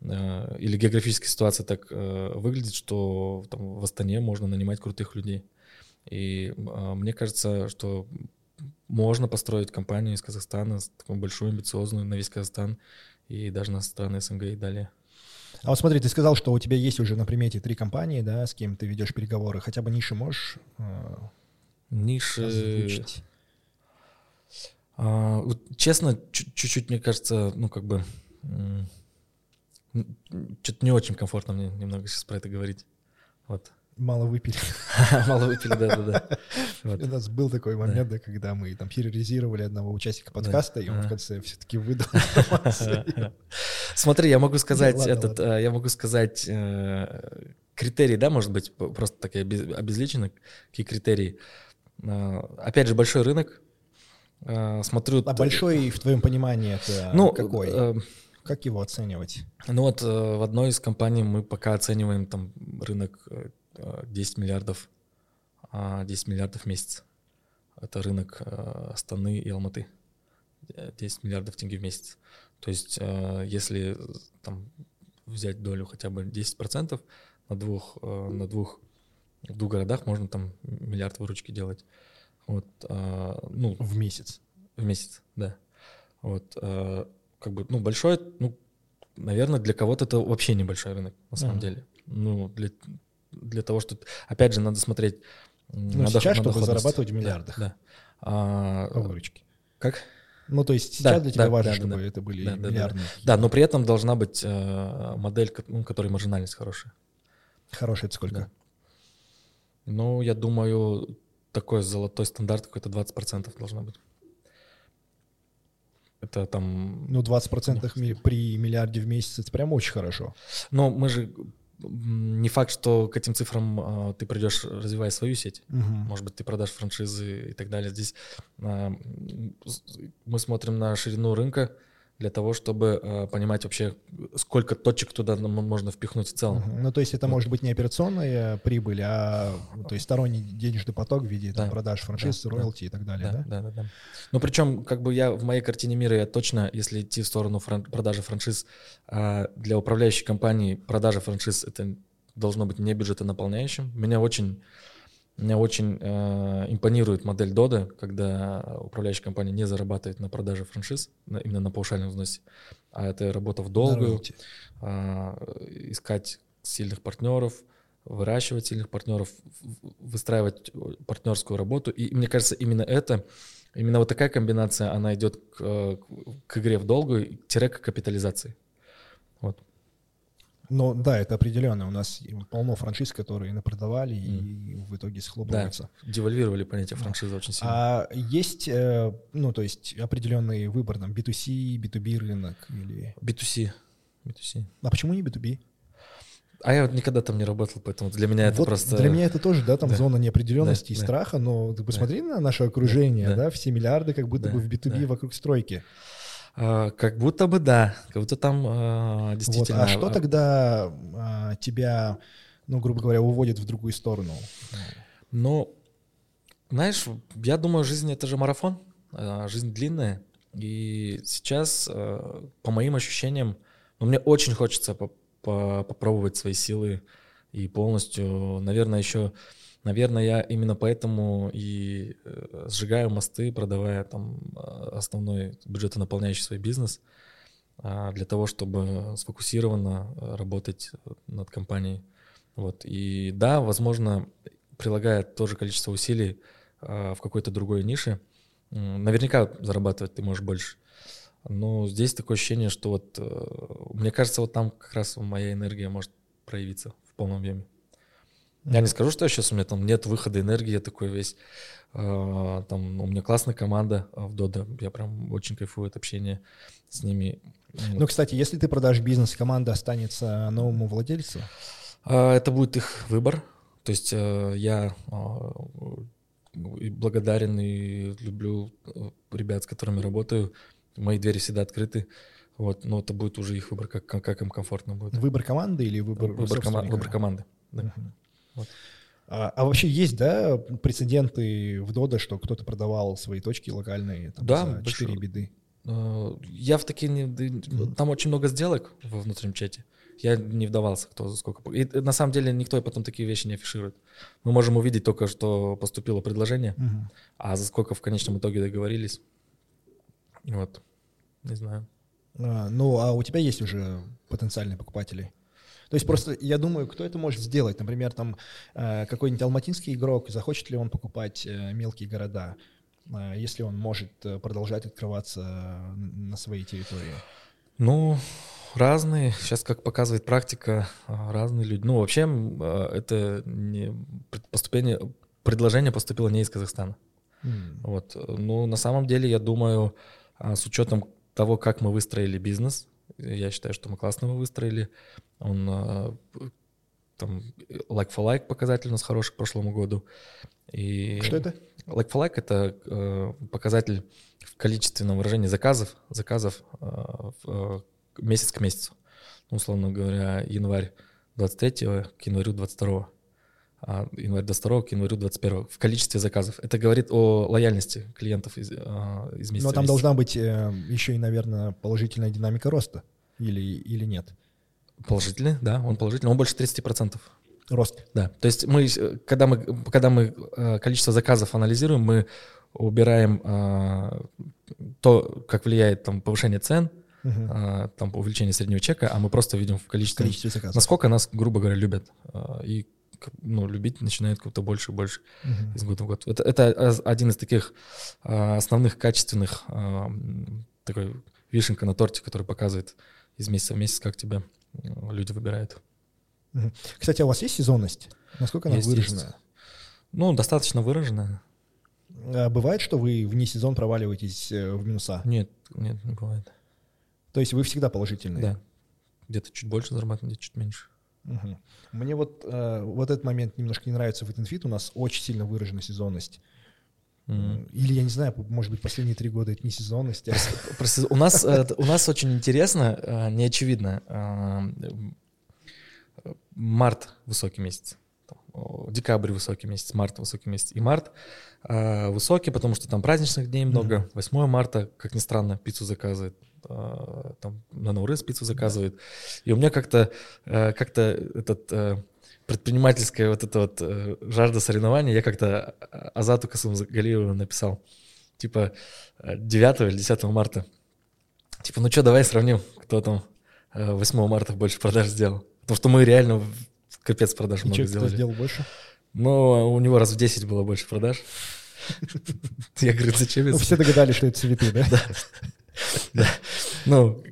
э, или географическая ситуация так э, выглядит, что там, в Астане можно нанимать крутых людей. И э, мне кажется, что можно построить компанию из Казахстана, такую большую, амбициозную, на весь Казахстан и даже на страны СНГ и далее. А вот смотри, ты сказал, что у тебя есть уже на примете три компании, да, с кем ты ведешь переговоры. Хотя бы ниши можешь э, Ниши... Озвучить? А, вот, честно, чуть-чуть, мне кажется, ну, как бы, что-то не очень комфортно мне немного сейчас про это говорить. Вот. Мало выпили. *laughs* Мало выпили, да-да-да. *laughs* У нас был такой момент, да, когда мы там перерезировали одного участника подкаста, и он в конце все-таки выдал *laughs* Смотри, я могу сказать этот, э, я могу сказать э, критерии, да, может быть, просто такие обезличены, какие критерии. Э, опять же, большой рынок, смотрю... А большой, в твоем понимании, это ну, какой? Э, как его оценивать? Ну вот э, в одной из компаний мы пока оцениваем там рынок 10 миллиардов, 10 а, миллиардов в месяц. Это рынок Астаны и Алматы. 10 миллиардов тенге в месяц. То есть если там взять долю хотя бы 10%, на двух, на двух, в двух городах можно там миллиард выручки делать. Вот, а, ну, в месяц. В месяц, да. Вот, а, как бы, ну, большой, ну, наверное, для кого-то это вообще небольшой рынок, на самом uh-huh. деле. Ну, для, для того, что, опять же, надо смотреть. Ну, надо, сейчас, надо чтобы зарабатывать в миллиардах. Да. да. А, По выручке. Как? Ну, то есть сейчас да, для тебя да, важно, да, чтобы да, это были да, миллиардные. Да, да, но при этом должна быть э, модель, ну, которой маржинальность хорошая. Хорошая это сколько? Да. Ну, я думаю, такой золотой стандарт какой-то 20% должно быть. Это там... Ну, 20% ми- при миллиарде в месяц, это прям очень хорошо. Но мы же... Не факт, что к этим цифрам э, ты придешь, развивая свою сеть. Угу. Может быть, ты продашь франшизы и так далее. Здесь э, мы смотрим на ширину рынка, для того, чтобы э, понимать вообще, сколько точек туда можно впихнуть в целом. Uh-huh. Ну, то есть это вот. может быть не операционная прибыль, а то есть сторонний денежный поток в виде да. там, продаж франшиз, да, роялти да. и так далее, да? Да, да, да. Ну, причем, как бы я в моей картине мира, я точно, если идти в сторону фран- продажи франшиз, э, для управляющей компании продажа франшиз это должно быть не бюджетонаполняющим. Меня очень меня очень э, импонирует модель Дода, когда управляющая компания не зарабатывает на продаже франшиз, на, именно на паушальном взносе, а это работа в долгую, э, искать сильных партнеров, выращивать сильных партнеров, выстраивать партнерскую работу. И мне кажется, именно это, именно вот такая комбинация, она идет к, к игре в долгую, тире к капитализации. Вот. Но да, это определенно. У нас полно франшиз, которые напродавали mm. и в итоге схлопываются. Да, девальвировали понятие франшизы очень сильно. А есть, э, ну, то есть определенный выбор, там, B2C, B2B рынок или... B2C. B2C. А почему не B2B? А я вот никогда там не работал, поэтому для меня это просто... Для меня это тоже, да, там да. зона неопределенности да, и да. страха, но ты посмотри да. на наше окружение, да, да все миллиарды как будто да, бы в B2B да. вокруг стройки. А, как будто бы да, как будто там а, действительно. Вот, а что тогда а, тебя, ну грубо говоря, уводит в другую сторону? Ну, Знаешь, я думаю, жизнь это же марафон, а, жизнь длинная. И сейчас, по моим ощущениям, ну, мне очень хочется по по попробовать свои силы и полностью, наверное, еще, наверное, я именно поэтому и э, сжигаю мосты, продавая там а, основной бюджетонаполняющий свой бизнес, а, для того, чтобы сфокусированно работать над компанией. Вот. И да, возможно, прилагая тоже количество усилий в какой-то другой нише, наверняка зарабатывать ты можешь больше. Но здесь такое ощущение, что вот, э, мне кажется, вот там как раз моя энергия может проявиться в полном объеме. Я не скажу, что сейчас у меня там нет выхода энергии, я такой весь, э, там у меня классная команда в Дода, я прям очень кайфую от общения с ними. Ну, кстати, если ты продашь бизнес, команда останется новому владельцу? Э, это будет их выбор. То есть э, я благодарен и люблю ребят, с которыми работаю. Мои двери всегда открыты. Вот, но это будет уже их выбор, как, как им комфортно будет. Выбор команды или выбор Выбор, кома- выбор команды, да. Угу. Вот. А, а вообще есть, да, прецеденты в Дода, что кто-то продавал свои точки локальные там, да, за 4 беды? А, я в такие... Не, там очень много сделок во внутреннем чате. Я не вдавался, кто за сколько. И на самом деле никто потом такие вещи не афиширует. Мы можем увидеть только, что поступило предложение, угу. а за сколько в конечном итоге договорились. Вот, не знаю. А, ну, а у тебя есть уже потенциальные покупатели? То есть просто я думаю, кто это может сделать? Например, там э, какой-нибудь алматинский игрок, захочет ли он покупать э, мелкие города, э, если он может продолжать открываться на своей территории? Ну, разные. Сейчас, как показывает практика, разные люди. Ну, вообще, это не поступление, предложение поступило не из Казахстана. Mm. Вот. Ну, на самом деле, я думаю, а с учетом того, как мы выстроили бизнес, я считаю, что мы классно его выстроили. Он а, там like for like показатель у нас хороший к прошлому году. И что это? Like for like это э, показатель в количественном выражении заказов, заказов э, в, э, месяц к месяцу. Ну, условно говоря, январь 23 к январю 22 а, январь 22 к январю 21 в количестве заказов. Это говорит о лояльности клиентов из, а, из месяца Но там должна быть э, еще и, наверное, положительная динамика роста или, или нет? Положительный, да, он положительный, он больше 30%. Рост? Да, то есть мы, когда мы, когда мы э, количество заказов анализируем, мы убираем а, то, как влияет там повышение цен, uh-huh. а, там увеличение среднего чека, а мы просто видим в количестве, количестве заказов. насколько нас, грубо говоря, любят а, и ну, любить начинает как-то больше и больше uh-huh. из года в год. Это, это один из таких а, основных качественных а, такой вишенка на торте, который показывает из месяца в месяц, как тебя люди выбирают. Uh-huh. Кстати, а у вас есть сезонность? Насколько она есть, выражена? Есть. Ну, достаточно выраженная. А бывает, что вы вне сезон проваливаетесь э, в минуса? Нет, нет, не бывает. То есть вы всегда положительные? Да. Где-то чуть больше зарабатываем, где-то чуть меньше. Угу. Мне вот, э, вот этот момент немножко не нравится в Fit У нас очень сильно выражена сезонность. Mm. Или, я не знаю, может быть, последние три года это не сезонность. А... у, нас, э, у нас очень интересно, э, неочевидно. Э, март — высокий месяц. Декабрь — высокий месяц, март — высокий месяц. И март высокий, потому что там праздничных дней много. Mm. 8 марта, как ни странно, пиццу заказывает там на Наурыз пиццу заказывает. И у меня как-то э, как-то этот э, предпринимательская вот эта вот э, жажда соревнований, я как-то Азату Касумгалиеву написал, типа 9 или 10 марта. Типа, ну что, давай сравним, кто там 8 марта больше продаж сделал. Потому что мы реально капец продаж И много что, сделали. Кто сделал больше? Ну, у него раз в 10 было больше продаж. *laughs* Я говорю, зачем это? Все догадались, что это цветы, да? *laughs* Да. Ну,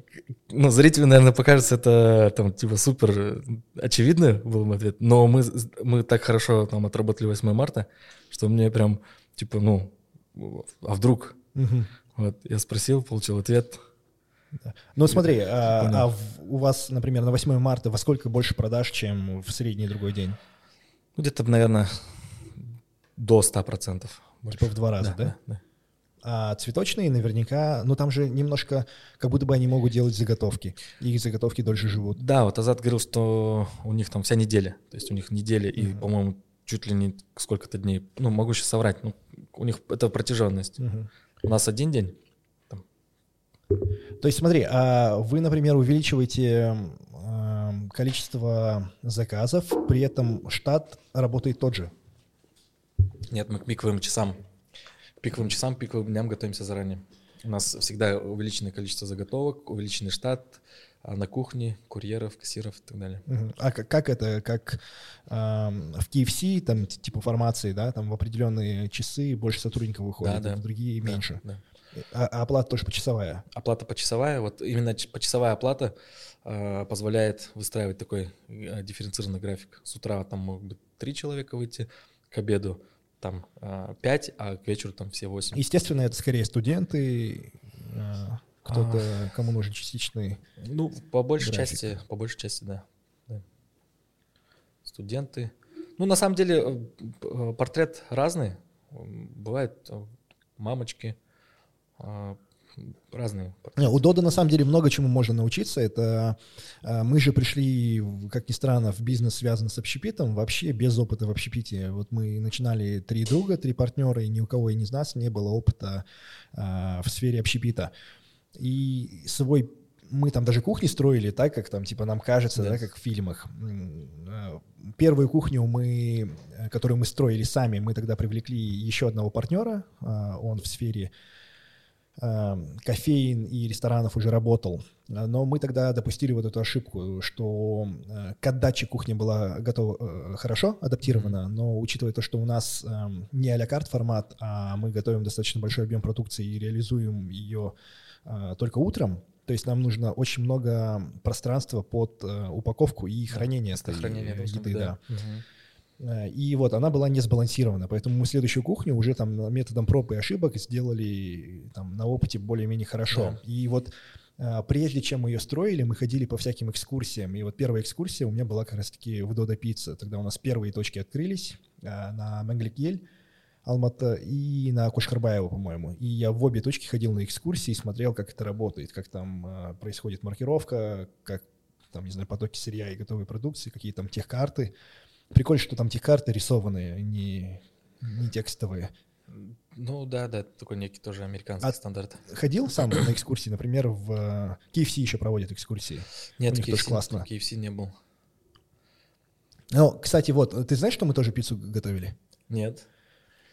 ну, зрителю, наверное, покажется это там типа супер очевидно был мой ответ, но мы, мы так хорошо там отработали 8 марта, что мне прям типа, ну, а вдруг? Угу. Вот, я спросил, получил ответ. Да. Ну смотри, а, а в, у вас, например, на 8 марта во сколько больше продаж, чем в средний другой день? Ну, где-то, наверное, до 100%. Больше. Типа в два раза, да? да, да. А цветочные наверняка, ну там же немножко, как будто бы они могут делать заготовки. И их заготовки дольше живут. Да, вот Азат говорил, что у них там вся неделя. То есть у них неделя и, mm-hmm. по-моему, чуть ли не сколько-то дней. Ну, могу сейчас соврать, ну, у них это протяженность. Мгм. У нас один день. То есть смотри, а вы, например, увеличиваете м, количество заказов, при этом штат работает тот же. Нет, мы к пиковым часам. К пиковым часам, пиковым дням готовимся заранее. У нас всегда увеличенное количество заготовок, увеличенный штат а на кухне, курьеров, кассиров и так далее. А как, как это, как ам, в KFC, там типа формации, да, там в определенные часы больше сотрудников выходит, да. а в другие Да, меньше. да. А, а оплата тоже почасовая. Оплата почасовая, вот именно почасовая оплата э, позволяет выстраивать такой э, дифференцированный график. С утра там могут быть три человека выйти, к обеду там э, пять, а к вечеру там все восемь. Естественно, это скорее студенты, а, кто-то, кому нужен частичный. Ну, по большей график. части, по большей части, да. Да. Студенты. Ну, на самом деле, э, э, портрет разный. Бывают э, мамочки, э, разные. Не, У Дода на самом деле много чему можно научиться. Это а, мы же пришли, как ни странно, в бизнес, связанный с общепитом, вообще без опыта в общепите. Вот мы начинали три друга, три партнера, и ни у кого из нас не было опыта а, в сфере общепита. И свой мы там даже кухни строили так, как там, типа, нам кажется, да, Да. как в фильмах. Э, Первую кухню мы, э, которую мы строили сами, мы тогда привлекли еще одного партнера. Он в сфере э, кофеин и ресторанов уже работал. Э, Но мы тогда допустили вот эту ошибку, что э, к отдаче кухня была готова э, хорошо адаптирована, но учитывая то, что у нас эм, не а-ля карт формат, а мы готовим достаточно большой объем продукции и реализуем ее только утром, то есть нам нужно очень много пространства под упаковку и хранение Хранение еды, быть, да. Мгм. Э, И вот она была не сбалансирована, поэтому мы следующую кухню уже там методом проб и ошибок сделали там на опыте более-менее хорошо. Да. И вот э, прежде чем мы ее строили, мы ходили по всяким экскурсиям. И вот первая экскурсия у меня была как раз-таки в Дода Пицца. Тогда у нас первые точки открылись э, на Менгликель, Алмата и на Кушкарбаева, по-моему. И я в обе точки ходил на экскурсии, смотрел, как это работает, как там э, происходит маркировка, как там, не знаю, потоки сырья и готовой продукции, какие там техкарты. Прикольно, что там техкарты рисованные, не, не текстовые. Ну да, да, такой некий тоже американский А- стандарт. Ходил сам *clears throat* на экскурсии, например, в э, KFC еще проводят экскурсии. Нет, У них в тоже KFC, классно. KFC не был. Ну, кстати, вот, ты знаешь, что мы тоже пиццу готовили? Нет.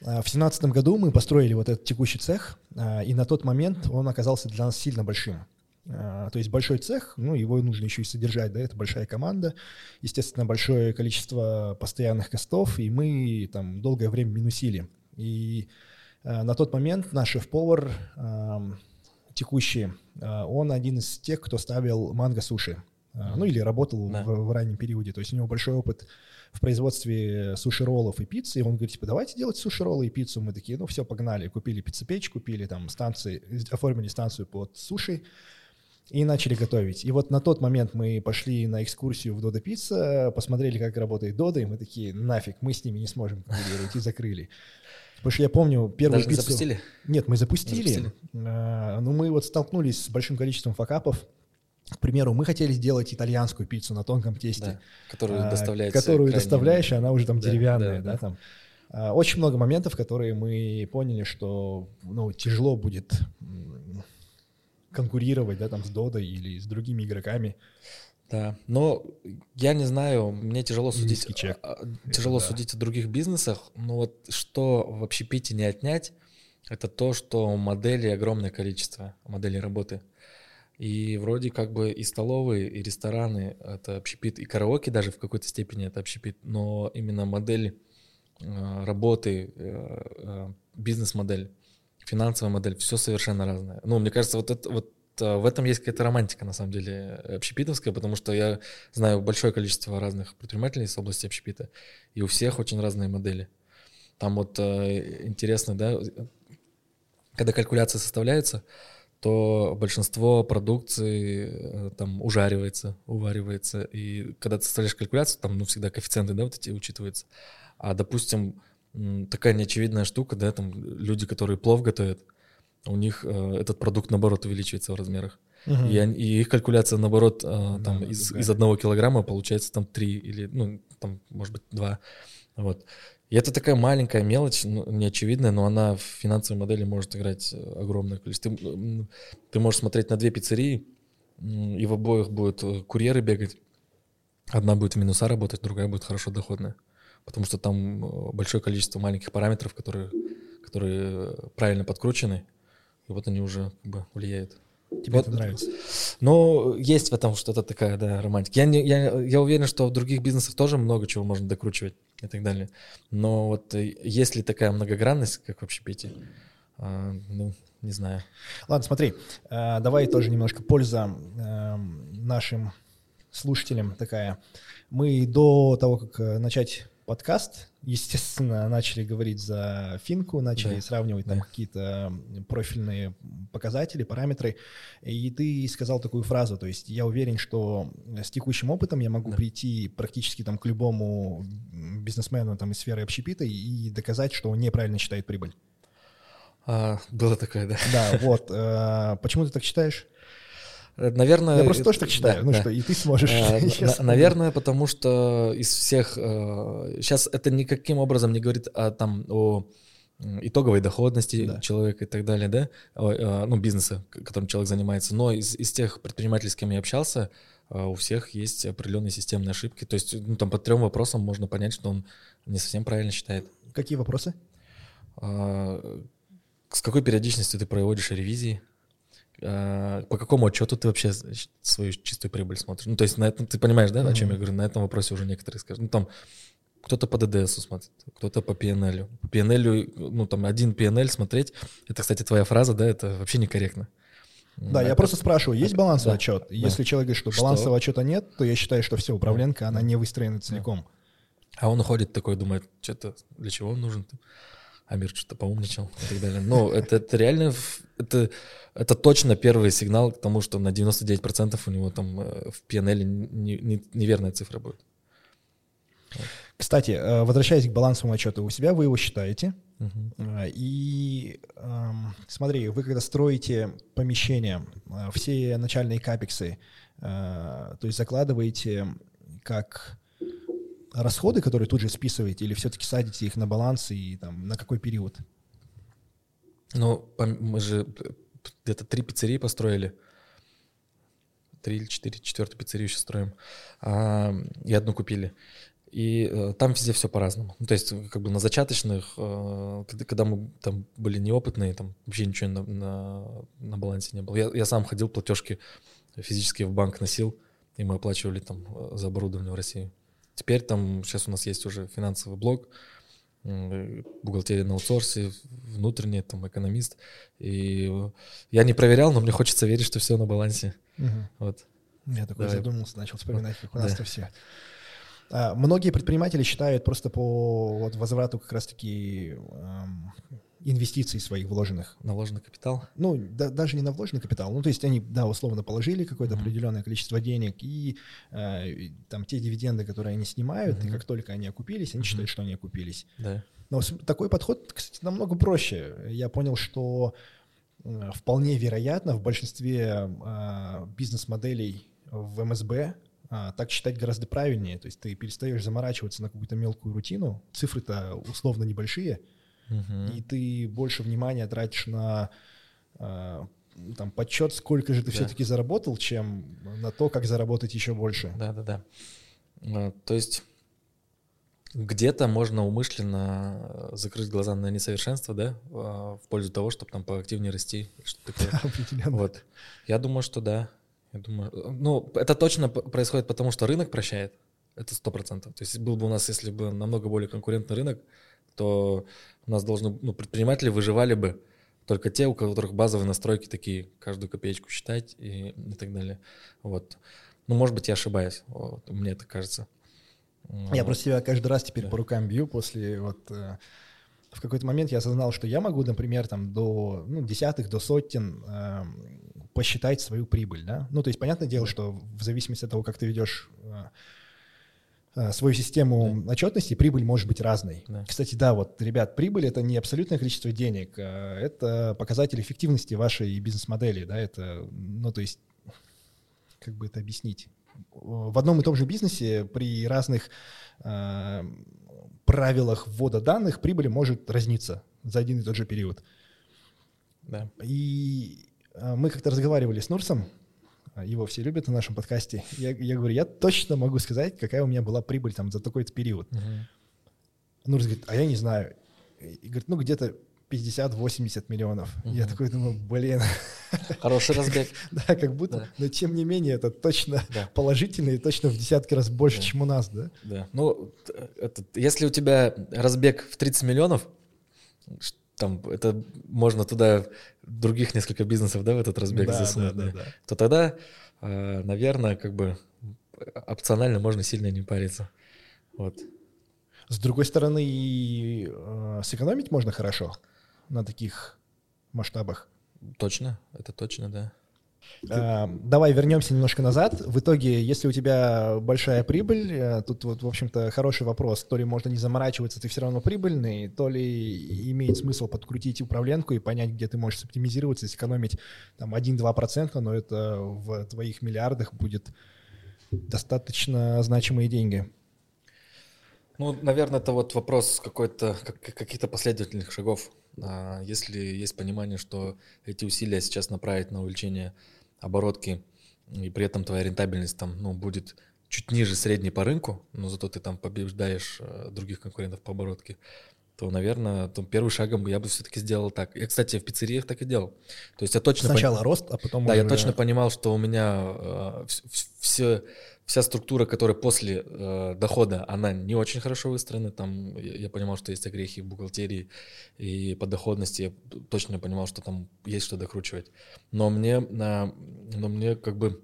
А, В семнадцатом году мы построили вот этот текущий цех, а, и на тот момент он оказался для нас сильно большим. А, То есть большой цех, ну, его нужно еще и содержать, да, это большая команда, естественно, большое количество постоянных костов, и мы там долгое время минусили. И а, на тот момент наш шеф-повар текущий, а, он один из тех, кто ставил манго-суши, ну, или работал Да. в, в раннем периоде, то есть у него большой опыт в производстве суши-роллов и пиццы, и он говорит, типа, давайте делать суши-роллы и пиццу. Мы такие, ну все, погнали. Купили пиццепечь, купили там станции, оформили станцию под суши и начали готовить. И вот на тот момент мы пошли на экскурсию в Додо Пицца, посмотрели, как работает Додо, и мы такие, нафиг, мы с ними не сможем конкурировать, и закрыли. Потому что я помню первую Даже не пиццу... запустили? Нет, мы запустили. Запустили. А, Но мы вот столкнулись с большим количеством факапов. К примеру, мы хотели сделать итальянскую пиццу на тонком тесте. Да. Которую а, доставляется. которую крайне- доставляешь, она уже там Да, деревянная, да, да, да. там. А, Очень много моментов, которые мы поняли, что ну, тяжело будет конкурировать, да, там с Додой или с другими игроками. Да, но я не знаю, мне тяжело судить, Низкий чек. а, тяжело да. судить о других бизнесах, но вот что в общепите не отнять, это то, что моделей огромное количество, моделей работы. И вроде как бы и столовые, и рестораны — это общепит, и караоке даже в какой-то степени это общепит, но именно модель э, работы, э, э, бизнес-модель, финансовая модель, все совершенно разное. Ну, мне кажется, вот, это, вот э, в этом есть какая-то романтика, на самом деле, общепитовская, потому что я знаю большое количество разных предпринимателей из области общепита, и у всех очень разные модели. Там вот э, интересно, да, когда калькуляция составляется, то большинство продукции э, там ужаривается, уваривается. И когда ты составляешь калькуляцию, там ну, всегда коэффициенты, да, вот эти учитываются. А, допустим, такая неочевидная штука, да, там люди, которые плов готовят, у них э, этот продукт, наоборот, увеличивается в размерах. Мгм. И, они- и их калькуляция, наоборот, э, там да, из, да. из одного килограмма получается там три или, ну, там, может быть, два. Вот. И это такая маленькая мелочь, ну, неочевидная, но она в финансовой модели может играть э, огромное количество. Ты, ты можешь смотреть на две пиццерии, и в обоих будут э, курьеры бегать. Одна будет в минуса работать, другая будет хорошо доходная. Потому что там э, большое количество маленьких параметров, которые, которые правильно подкручены, и вот они уже как бы влияют. Тебе вот, это нравится? Ну, есть в этом что-то такая, да, романтика. Я, не, я, я уверен, что в других бизнесах тоже много чего можно докручивать и так далее. Но вот э, есть ли такая многогранность, как в общепите, а, ну, не знаю. Ладно, смотри, э, давай тоже немножко польза эм, нашим слушателям такая. Мы до того, как э, начать подкаст, естественно, начали говорить за финку, начали да. сравнивать там да. какие-то профильные показатели, параметры, и ты сказал такую фразу, то есть я уверен, что с текущим опытом я могу да. прийти практически там к любому бизнесмену там из сферы общепита и доказать, что он неправильно считает прибыль. А, было такое, да. Да, *laughs* вот. А, почему ты так считаешь? Наверное... Я просто тоже так считаю, да, ну да. что, и ты сможешь. *laughs* А, наверное, потому что из всех... Сейчас э, это никаким образом не говорит о, там, о итоговой доходности да. человека и так далее, да, э, ну, бизнеса, которым человек занимается. Но из, из тех предпринимателей, с кем я общался, э, у всех есть определенные системные ошибки. То есть, ну, там по трем вопросам можно понять, что он не совсем правильно считает. Какие вопросы? А, с какой периодичностью ты проводишь ревизии? А, по какому отчету ты вообще свою чистую прибыль смотришь? Ну, то есть на этом, ты понимаешь, да, mm-hmm. о чем я говорю? На этом вопросе уже некоторые скажут. Ну, там кто-то по ДДС смотрит, кто-то по PNL. По PNL, ну, там один PNL смотреть, это, кстати, твоя фраза, да, это вообще некорректно. Да, это... я просто спрашиваю, есть балансовый да, отчет? Да. Если человек говорит, что, что балансового отчета нет, то я считаю, что все, управленка, да. она не выстроена целиком. А он уходит такой, думает, что-то, для чего он нужен? Амир что-то поумничал и так далее. Но это, это реально, это, это точно первый сигнал к тому, что на 99% у него там э, в PNL не, не, неверная цифра будет. Кстати, э, возвращаясь к балансовому отчету, у себя вы его считаете. Uh-huh. И эм, смотри, вы когда строите помещение, все начальные капексы, то есть закладываете как расходы, которые тут же списываете, или все-таки садите их на баланс и там, на какой период? Ну, мы же где-то три пиццерии построили. Три или четыре, четвертую пиццерию сейчас строим. А, и одну купили. И э, там везде все по-разному. Ну, то есть, как бы на зачаточных, э, когда мы там были неопытные, там вообще ничего на, на, на балансе не было. Я, я сам ходил, платежки физически в банк носил, и мы оплачивали там э, за оборудование в России. Теперь там, сейчас у нас есть уже финансовый блок, бухгалтерия на аутсорсе, внутренний там экономист. И я не проверял, но мне хочется верить, что все на балансе. Угу. Вот. Я такой Давай. задумался, начал вспоминать, как у нас-то да. все. А, многие предприниматели считают просто по вот, возврату как раз-таки эм, инвестиций своих вложенных. На вложенный капитал? Ну, да, даже не на вложенный капитал. Ну, то есть они, да, условно положили какое-то mm-hmm. определенное количество денег, и э, там те дивиденды, которые они снимают, mm-hmm. и как только они окупились, они mm-hmm. считают, что они окупились. Да. Но такой подход, кстати, намного проще. Я понял, что э, вполне вероятно в большинстве э, бизнес-моделей в МСБ а, так считать гораздо правильнее. То есть ты перестаешь заморачиваться на какую-то мелкую рутину, цифры-то условно небольшие, угу. и ты больше внимания тратишь на а, там подсчет, сколько же ты да. все-таки заработал, чем на то, как заработать еще больше. Да, да, да. Ну, то есть где-то можно умышленно закрыть глаза на несовершенство, да, а, в пользу того, чтобы там поактивнее расти. Что такое. *laughs* Вот. Я думаю, что да. Я думаю, ну, это точно происходит потому, что рынок прощает. Это сто процентов. То есть был бы у нас, если бы намного более конкурентный рынок, то у нас должны, ну, предприниматели выживали бы только те, у которых базовые настройки такие, каждую копеечку считать и, и так далее. Вот. Ну, может быть, я ошибаюсь. Вот, мне это кажется. Я просто себя каждый раз теперь да. по рукам бью после вот э, в какой-то момент я осознал, что я могу, например, там до ну, десятых, до сотен э, посчитать свою прибыль, да. Ну, то есть, понятное дело, что в зависимости от того, как ты ведешь э, свою систему да. отчетности, прибыль может быть разной. Да. Кстати, да, вот, ребят, прибыль это не абсолютное количество денег, а это показатель эффективности вашей бизнес-модели, да, это, ну, то есть как бы это объяснить? В одном и том же бизнесе при разных э, правилах ввода данных прибыль может разниться за один и тот же период. Да. И э, мы как-то разговаривали с Нурсом, его все любят на нашем подкасте. Я, я говорю, я точно могу сказать, какая у меня была прибыль там за такой-то период. Угу. Нурс говорит, а я не знаю. И говорит, ну где-то 50-80 миллионов. Угу. Я такой думаю, блин. Хороший разбег. *laughs* да, как будто, да. но тем не менее это точно да. положительно и точно в десятки раз больше, да. чем у нас, да? Да. Ну, это, если у тебя разбег в 30 миллионов, там это можно туда других несколько бизнесов, да, в этот разбег да, засунуть, да, да, да. то тогда, э, наверное, как бы опционально можно сильно не париться. Вот. С другой стороны, и э, сэкономить можно хорошо на таких масштабах. Точно, это точно, да. А, давай вернемся немножко назад. В итоге, если у тебя большая прибыль, э, тут вот, в общем-то, хороший вопрос. То ли можно не заморачиваться, ты все равно прибыльный, то ли имеет смысл подкрутить управленку и понять, где ты можешь оптимизироваться, сэкономить там 1-2%, но это в твоих миллиардах будет достаточно значимые деньги. Ну, наверное, это вот вопрос какой-то, каких-то последовательных шагов. А, если есть понимание, что эти усилия сейчас направить на увеличение оборотки, и при этом твоя рентабельность там, ну, будет чуть ниже средней по рынку, но зато ты там побеждаешь э, других конкурентов по оборотке, то, наверное, там, первым шагом я бы все-таки сделал так. Я, кстати, в пиццериях так и делал. То есть я точно... Сначала пон... рост, а потом Да, уже... я точно понимал, что у меня э, все вся структура, которая после э, дохода, она не очень хорошо выстроена. Там я, я понимал, что есть огрехи в бухгалтерии и по доходности. Я точно понимал, что там есть что докручивать. Но мне, э, но мне как бы,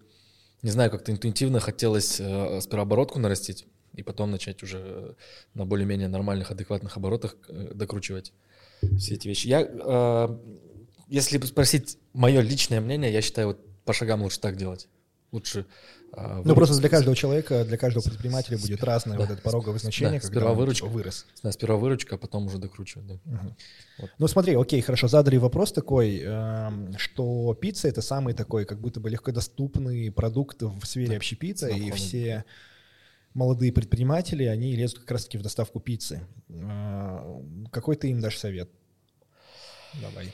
не знаю, как-то интуитивно хотелось э, сперва оборотку нарастить и потом начать уже на более-менее нормальных, адекватных оборотах э, докручивать все эти вещи. Я, э, если спросить мое личное мнение, я считаю, вот по шагам лучше так делать. Лучше а, ну, просто для каждого человека, для каждого предпринимателя будет разное да. вот это пороговое значение, да, сперва он, выручка, типа, вырос. Да, сперва выручка, а потом уже докручивать. Да. Угу. Вот. Ну, смотри, окей, хорошо, задали вопрос такой, э, что пицца — это самый такой как будто бы легкодоступный продукт в сфере да. общепицца, и все молодые предприниматели, они лезут как раз-таки в доставку пиццы. Э, какой ты им дашь совет? Давай.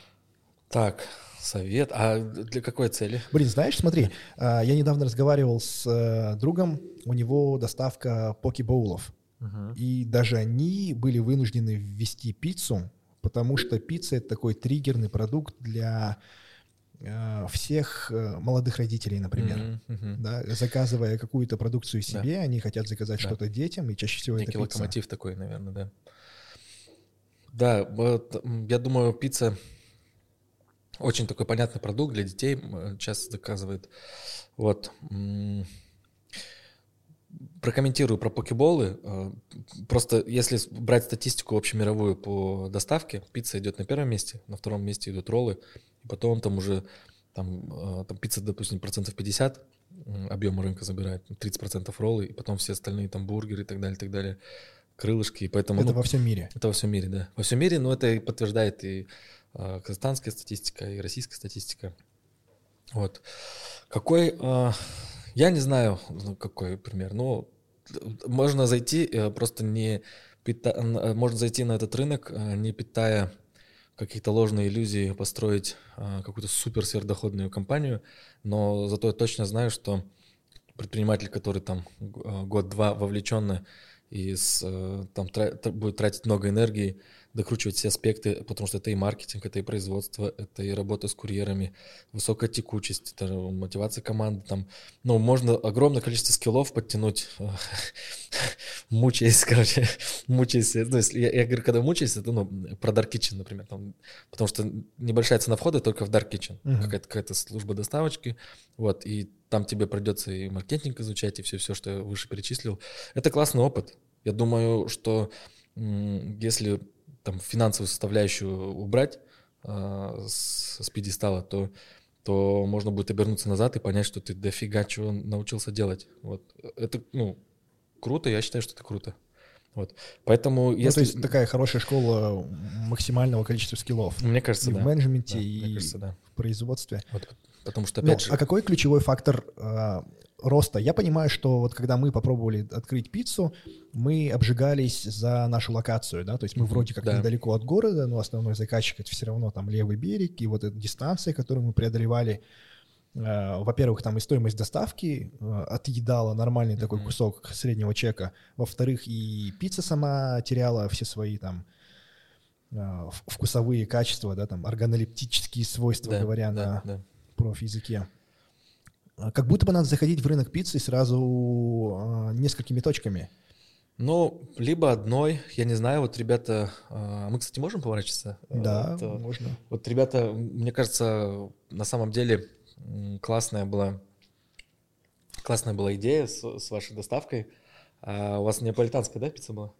Так, Совет? А для какой цели? Блин, знаешь, смотри, а, я недавно разговаривал с э, другом, у него доставка покебоулов. Uh-huh. И даже они были вынуждены ввести пиццу, потому что пицца — это такой триггерный продукт для э, всех э, молодых родителей, например. Uh-huh. Да, заказывая какую-то продукцию себе, да. они хотят заказать да. что-то детям, и чаще всего Некий это пицца. локомотив такой, наверное, да. Да, вот, я думаю, пицца очень такой понятный продукт для детей, часто заказывает. Вот. Прокомментирую про покеболы. Э, просто если брать статистику общемировую по доставке, пицца идет на первом месте, на втором месте идут роллы, и потом там уже там, э, там пицца, допустим, процентов 50 объема рынка забирает, 30% роллы, и потом все остальные там бургеры и так далее, и так далее, крылышки. И поэтому, это ну, во всем мире? Это во всем мире, да. Во всем мире, но это подтверждает и Э, казахстанская статистика и российская статистика. Вот. Какой, э, я не знаю, ну, какой пример, но можно зайти э, просто не можно зайти на этот рынок, не питая каких-то ложные иллюзии, построить какую-то супер сверхдоходную компанию, но зато я точно знаю, что предприниматель, который там год-два вовлеченно и с, там будет тратить много энергии, докручивать все аспекты, потому что это и маркетинг, это и производство, это и работа с курьерами, высокая текучесть, это мотивация команды. Там, ну, можно огромное количество скиллов подтянуть, *laughs* мучаясь, короче, *laughs* мучаясь. Ну, если, я, я говорю, когда мучаясь, это ну, про Dark Kitchen, например, там, потому что небольшая цена входа только в Dark Kitchen, uh-huh. какая-то, какая-то служба доставочки, вот, и там тебе придется и маркетинг изучать, и все-все, что я выше перечислил. Это классный опыт. Я думаю, что если там финансовую составляющую убрать э, с, с пьедестала, то, то можно будет обернуться назад и понять, что ты дофига чего научился делать. Вот. Это, ну, круто, я считаю, что это круто. Вот. Поэтому, ну, если... то есть такая хорошая школа максимального количества скиллов. Мне кажется, и да. в менеджменте, да, и кажется, да. в производстве. Вот. Потому что, Ну, опять же... а какой ключевой фактор э, роста? Я понимаю, что вот когда мы попробовали открыть пиццу, мы обжигались за нашу локацию, да, то есть мы вроде как да. недалеко от города, но основной заказчик это все равно там левый берег, и вот эта дистанция, которую мы преодолевали, э, во-первых, там и стоимость доставки э, отъедала нормальный такой Мгм. кусок среднего чека, во-вторых, и пицца сама теряла все свои там э, вкусовые качества, да, там органолептические свойства, да, говоря да, на да. проф-языке. А Как будто бы надо заходить в рынок пиццы сразу а, несколькими точками. Ну, либо одной, я не знаю, вот ребята... а, Мы, кстати, можем поворачиваться? Да, вот, а, можно. Вот ребята, мне кажется, на самом деле классная была, классная была идея с, с вашей доставкой. А у вас неаполитанская, да, пицца была?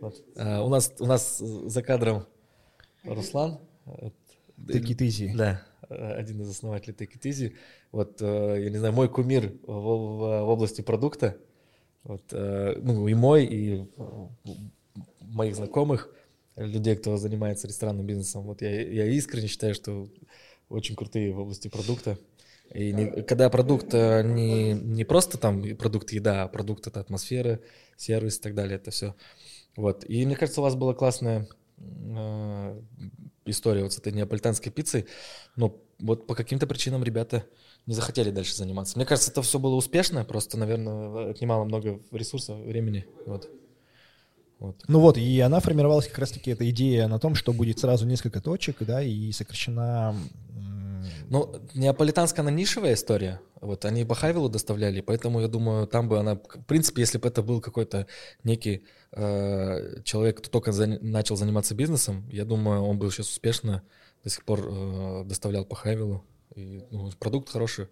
Вот. А, у нас у нас за кадром Руслан. э, easy. Да, э, один из основателей Take It Easy. Вот, э, я не знаю, мой кумир в, в- области продукта. Вот, э, ну, и мой, и э, моих знакомых, людей, кто занимается ресторанным бизнесом. Вот я, я искренне считаю, что очень крутые в области продукта. И не- когда продукт э, не, не просто там продукт еда, а продукт это атмосфера, сервис и так далее, это все. Вот. И мне кажется, у вас была классная э, история вот с этой неаполитанской пиццей. Но вот по каким-то причинам ребята не захотели дальше заниматься. Мне кажется, это все было успешно, просто, наверное, отнимало много ресурсов, времени. Вот. Вот. Ну вот, и она формировалась как раз-таки эта идея на том, что будет сразу несколько точек, да, и сокращена... Ну, неаполитанская, она нишевая история. Вот, они по Хайвелу доставляли, поэтому я думаю, там бы она... В принципе, если бы это был какой-то некий э, человек, кто только зан- начал заниматься бизнесом, я думаю, он бы сейчас успешно до сих пор э, доставлял по Хайвелу. И ну, продукт хороший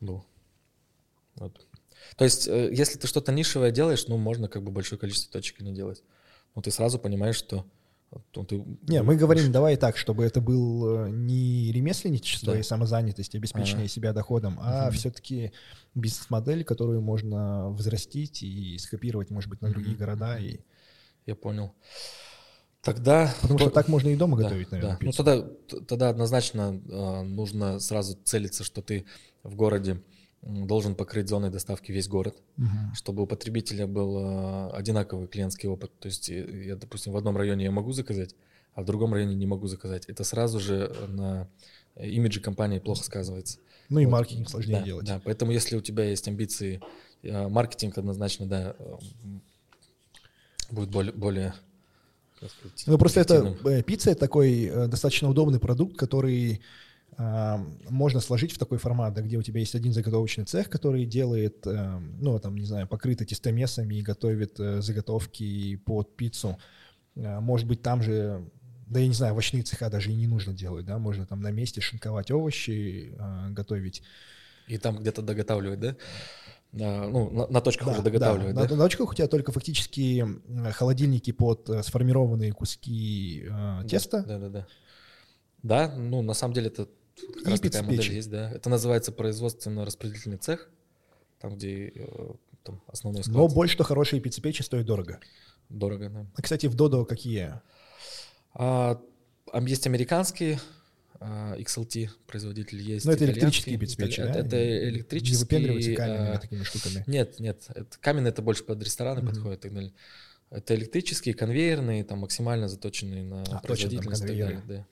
был. Вот. То есть, э, если ты что-то нишевое делаешь, ну, можно как бы большое количество точек и не делать. Ну, ты сразу понимаешь, что... ну, ты Не, мы говорим, давай так, чтобы это был э, не ремесленничество Да. и самозанятость, обеспечение Ага. себя доходом, а Мгм. все-таки бизнес-модель, которую можно взрастить и скопировать, может быть, на другие Мгм. города. И... Я понял. Тогда... Потому что то- так можно и дома Да, готовить, наверное, да. Ну тогда, тогда однозначно э, нужно сразу целиться, что ты в городе должен покрыть зоной доставки весь город, Мгм. чтобы у потребителя был э, одинаковый клиентский опыт. То есть э, я, допустим, в одном районе я могу заказать, а в другом районе не могу заказать. Это сразу же на имидже компании плохо сказывается. Ну и Вот. маркетинг сложнее да, делать. Да, поэтому если у тебя есть амбиции, э, маркетинг однозначно, да, э, будет более, более сказать, Ну, просто это э, пицца это такой э, достаточно удобный продукт, который а, можно сложить в такой формат, да, где у тебя есть один заготовочный цех, который делает, э, ну, там, не знаю, покрыто тестомесами и готовит э, заготовки под пиццу. А, Может быть, там же, да я не знаю, овощные цеха даже и не нужно делать, да, можно там на месте шинковать овощи, а, готовить. И там где-то доготавливать, да? Да, ну, на, на точках Да, уже да. доготавливать, да? На, на очках у тебя только фактически холодильники под э, сформированные куски э, теста. Да, да, да. Да, ну, на самом деле это как раз такая модель есть, да. Это называется производственно-распределительный цех, там, где э, там основной склад. Но больше, что хорошие пиццепечи стоят дорого. Дорого, да. А, кстати, в Додо какие? А, а есть американские, а, XLT производитель есть. Ну, это электрические пиццепечи, итали- да? Это Не электрические. выпендриваются каменными а, такими штуками. Нет, нет, это, каменный это больше под рестораны Мгм. подходит и так далее. Это электрические, конвейерные, там максимально заточенные на А, точно, производительность и так далее. Да.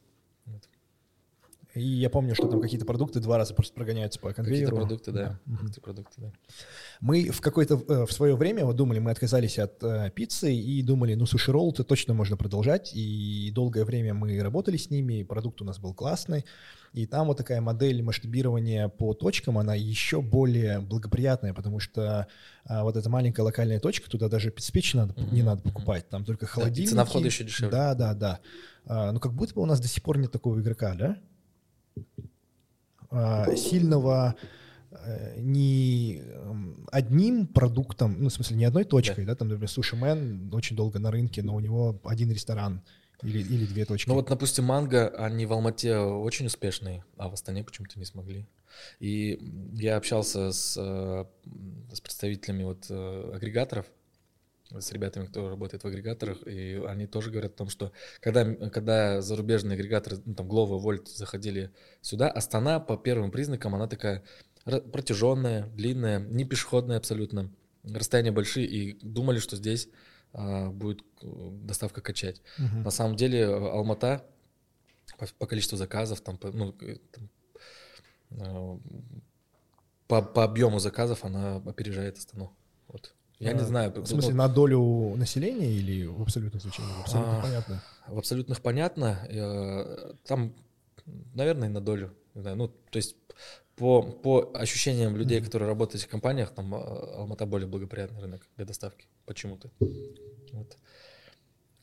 И я помню, что там какие-то продукты два раза просто прогоняются по конвейеру. Какие-то продукты, да. Мгм. Какие-то продукты, да. Мы в какое-то э, в свое время вот думали, мы отказались от э, пиццы и думали, ну суши ролл-то точно можно продолжать. И долгое время мы работали с ними, и продукт у нас был классный. И там вот такая модель масштабирования по точкам, она еще более благоприятная, потому что а, вот эта маленькая локальная точка, туда даже пиццепечи надо, не Мгм, надо покупать, там только Да, холодильники. цена входа еще дешевле. Да, да, да. А, ну как будто бы у нас до сих пор нет такого игрока, да? А, сильного э, не эм, одним продуктом, ну, в смысле, не одной точкой, да, там, например, Суши Мэн очень долго на рынке, но у него один ресторан или, или две точки. Ну вот, допустим, манго, они в Алмате очень успешные, а в Астане почему-то не смогли. И я общался с, э, с представителями вот э, агрегаторов, с ребятами, кто работает в агрегаторах, и они тоже говорят о том, что когда, когда зарубежные агрегаторы, ну, там, Glovo, Volt заходили сюда, Астана по первым признакам, она такая протяженная, длинная, не пешеходная абсолютно, расстояния большие, и думали, что здесь а, будет э, доставка качать. Угу. На самом деле э, Алмата по, по количеству заказов, там, по, ну, э, там, по, по объему заказов она опережает Астану. Вот. Я а, не знаю. В смысле, ну, на долю населения или в абсолютных значениях? В абсолютных а, понятно. В абсолютных понятно. Там, наверное, на долю. Ну, то есть по, по ощущениям людей, mm-hmm. которые работают в этих компаниях, там а, Алмата более благоприятный рынок для доставки. Почему-то. Вот.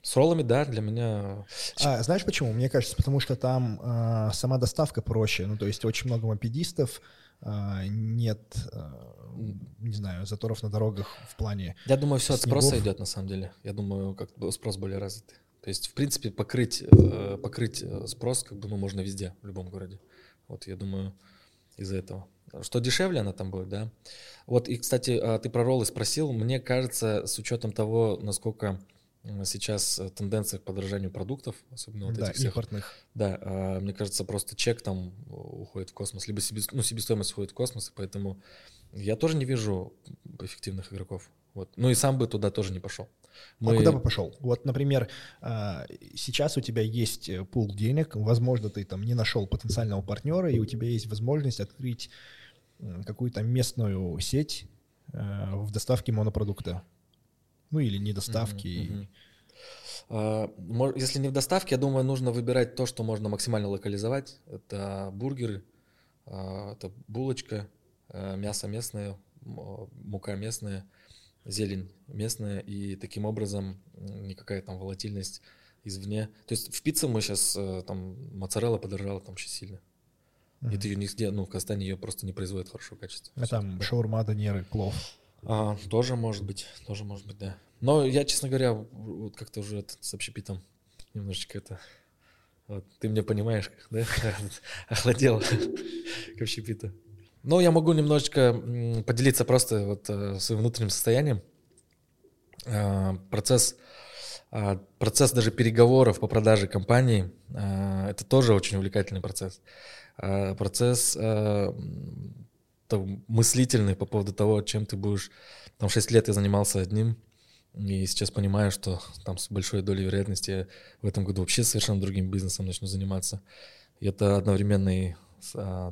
С роллами, да, для меня... А, знаешь почему? Мне кажется, потому что там а, сама доставка проще. Ну, то есть очень много мопедистов, а, нет, а, не знаю, заторов на дорогах в плане Я думаю, все снегов. от спроса идет, на самом деле. Я думаю, как спрос более развитый. То есть, в принципе, покрыть, э, покрыть э, спрос как бы, ну, можно везде, в любом городе. Вот, я думаю, из-за этого. Что дешевле она там будет, да? Вот, и, кстати, а, ты про роллы спросил. Мне кажется, с учетом того, насколько сейчас э, тенденция к подорожанию продуктов, особенно вот да, этих всех. импортных. Да, а, мне кажется, просто чек там уходит в космос, либо себе, ну, себестоимость уходит в космос, и поэтому я тоже не вижу эффективных игроков. Вот. Ну и сам бы туда тоже не пошел. А Мы... А куда бы пошел? Вот, например, а, сейчас у тебя есть э, пул денег, возможно, ты там не нашел потенциального партнера, и у тебя есть возможность открыть какую-то местную сеть в доставке монопродукта. Ну или недоставки. Uh-huh, uh-huh. Если не в доставке, я думаю, нужно выбирать то, что можно максимально локализовать. Это бургеры, а, это булочка, э, мясо местное, мука местная, зелень местная, и таким образом никакая там волатильность извне. То есть в пицце мы сейчас, э, там, моцарелла подорожала там очень сильно. Mm-hmm. И ты ее нигде, ну, в Казахстане ее просто не производят хорошего качества. А там шаурма, донеры, плов. А, тоже может быть, тоже может быть, да. Но я, честно говоря, вот как-то уже с общепитом немножечко это... Вот, ты меня понимаешь, *laughs* да? *laughs* Охладел к общепиту. Но я могу немножечко поделиться просто вот э, своим внутренним состоянием. А, процесс, а, процесс даже переговоров по продаже компании, это тоже очень увлекательный процесс. Процесс мыслительный по поводу того, чем ты будешь... Там 6 лет я занимался одним, и сейчас понимаю, что там с большой долей вероятности я в этом году вообще совершенно другим бизнесом начну заниматься. И это одновременно и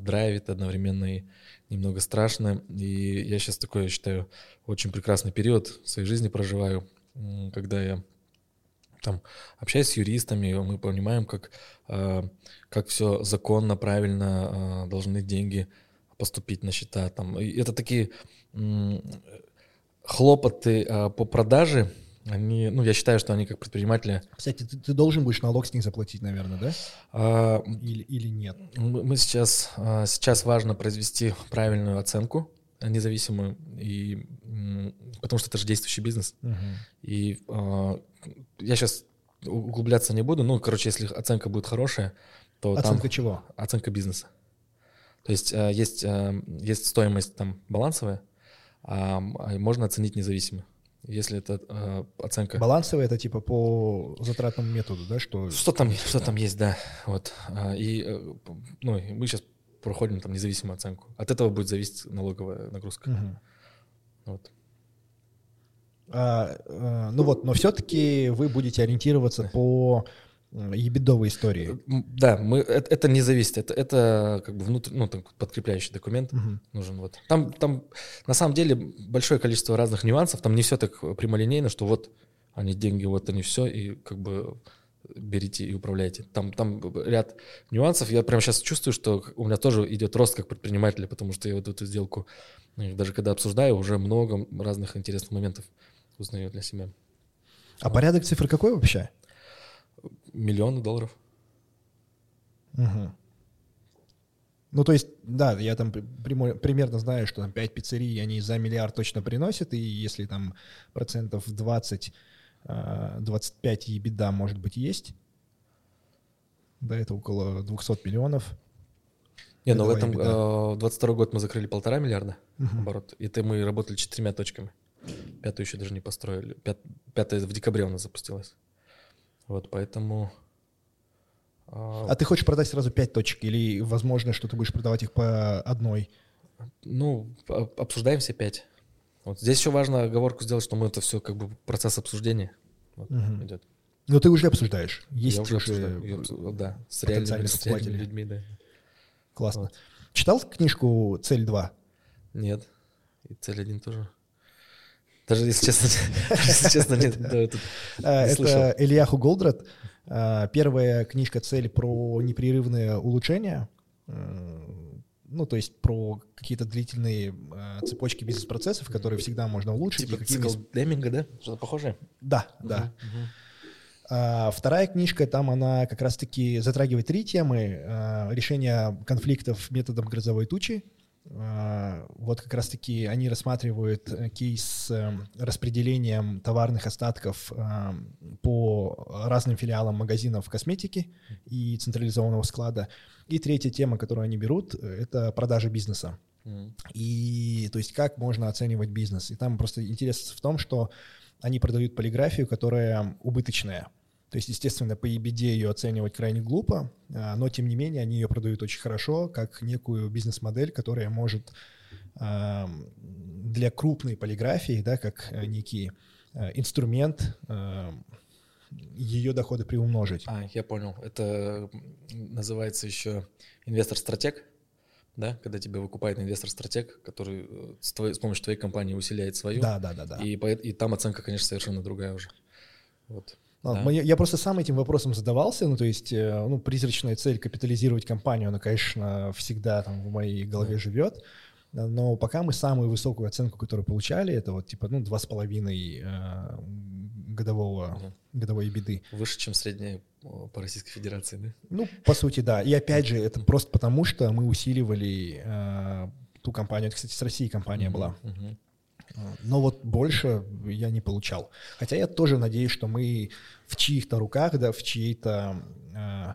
драйвит, одновременно и немного страшно. И я сейчас такой, я считаю, очень прекрасный период в своей жизни проживаю, когда я там общаюсь с юристами, мы понимаем, как, а, как все законно, правильно а, должны деньги поступить на счета. Там. И это такие хлопоты а, по продаже, они, ну, я считаю, что они как предприниматели... Кстати, ты, ты должен будешь налог с них заплатить, наверное, да? А, или, или нет? Мы сейчас, а, сейчас важно произвести правильную оценку независимую, и, потому что это же действующий бизнес. Угу. И а, я сейчас углубляться не буду, ну, короче, если оценка будет хорошая, то Оценка там... чего? Оценка бизнеса. То есть э, есть, есть стоимость там балансовая, а можно оценить независимо. Если это э, оценка. Балансовая это типа по затратному методу, да, что. Что там, что там есть, да, вот. А, и ну мы сейчас проходим там независимую оценку. От этого будет зависеть налоговая нагрузка. Угу. Вот. А, ну вот, но все-таки вы будете ориентироваться по ебедовой истории. Да, мы, это, это не зависит, это, это как бы внутрь, ну, там, подкрепляющий документ угу. нужен. Вот. Там, там на самом деле большое количество разных нюансов, там не все так прямолинейно, что вот они деньги, вот они все, и как бы берите и управляйте. Там, там ряд нюансов. Я прямо сейчас чувствую, что у меня тоже идет рост как предпринимателя, потому что я вот эту сделку, даже когда обсуждаю, уже много разных интересных моментов узнаю для себя. А вот. порядок цифр какой вообще? Миллионы долларов. Угу. Ну, то есть, да, я там примерно знаю, что там 5 пиццерий, они за миллиард точно приносят, и если там процентов 20, 25 и беда, может быть, есть, да, это около 200 миллионов. Не, но ну, в этом, э, 22 год мы закрыли полтора миллиарда угу. оборот, и это мы работали четырьмя точками. Пятую еще даже не построили. Пят, пятая в декабре у нас запустилась. Вот, поэтому... А, а ты хочешь продать сразу пять точек или возможно, что ты будешь продавать их по одной? Ну, обсуждаем все пять. Вот здесь еще важно оговорку сделать, что мы это все как бы процесс обсуждения вот, угу. идет. Но ты уже обсуждаешь. Есть Я уже, обсуждаю, да, с реальными, с реальными людьми, да. Классно. Вот. Читал книжку «Цель 2»? Нет. И «Цель 1» тоже. Даже если честно, *laughs* если честно нет. А, это Ильяху Голдрат. А, первая книжка «Цель» про непрерывное улучшение. Ну, то есть про какие-то длительные цепочки бизнес-процессов, которые всегда можно улучшить. Типа цикл Деминга, да? Что-то похожее? Да, да. А вторая книжка, там она как раз-таки затрагивает три темы. Решение конфликтов методом грозовой тучи, вот как раз-таки они рассматривают э, кейс с эм, распределением товарных остатков по разным филиалам магазинов косметики и централизованного склада. И третья тема, которую они берут, это продажа бизнеса. И то есть как можно оценивать бизнес. И там просто интерес в том, что они продают полиграфию, которая убыточная. То есть, естественно, по EBD ее оценивать крайне глупо, а, но тем не менее они ее продают очень хорошо, как некую бизнес-модель, которая может для крупной полиграфии, да, как э, некий э, инструмент ее доходы приумножить. А, я понял. Это называется еще инвестор-стратег, да, когда тебя выкупает инвестор-стратег, который э, с, твоей, с помощью твоей компании усиляет свою. Да, да, да, да. И, и там оценка, конечно, совершенно другая уже. Вот. Да. Я просто сам этим вопросом задавался, ну, то есть, э, ну, призрачная цель капитализировать компанию, она, конечно, всегда там в моей голове да. живет, но пока мы самую высокую оценку, которую получали, это вот типа, ну, два с половиной э, годового, угу. годовой беды. Выше, чем средняя по Российской Федерации, да? Ну, по сути, да. И опять же, это просто потому, что мы усиливали э, ту компанию, это, кстати, с Россией компания угу, была. Угу. Но вот больше я не получал. Хотя я тоже надеюсь, что мы в чьих-то руках, да, в чьей-то, э,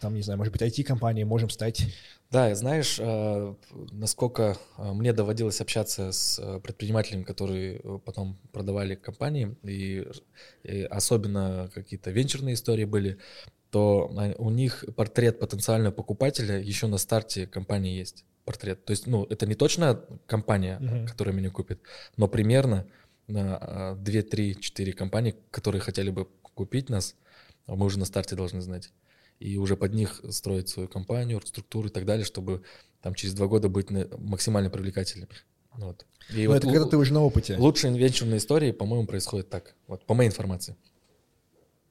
там, не знаю, может быть, IT-компании можем стать. Да, знаешь, э, насколько э, мне доводилось общаться с э, предпринимателями, которые потом продавали компании, и, и особенно какие-то венчурные истории были, то у них портрет потенциального покупателя еще на старте компании есть портрет. То есть, ну, это не точно компания, uh-huh. которая меня купит, но примерно на 2, 3, 4 компании, которые хотели бы купить нас, мы уже на старте должны знать. И уже под них строить свою компанию, структуру и так далее, чтобы там через два года быть максимально привлекательными. Вот. И Но вот это когда ты уже на опыте. Лучшие венчурные истории, по-моему, происходят так. Вот, по моей информации.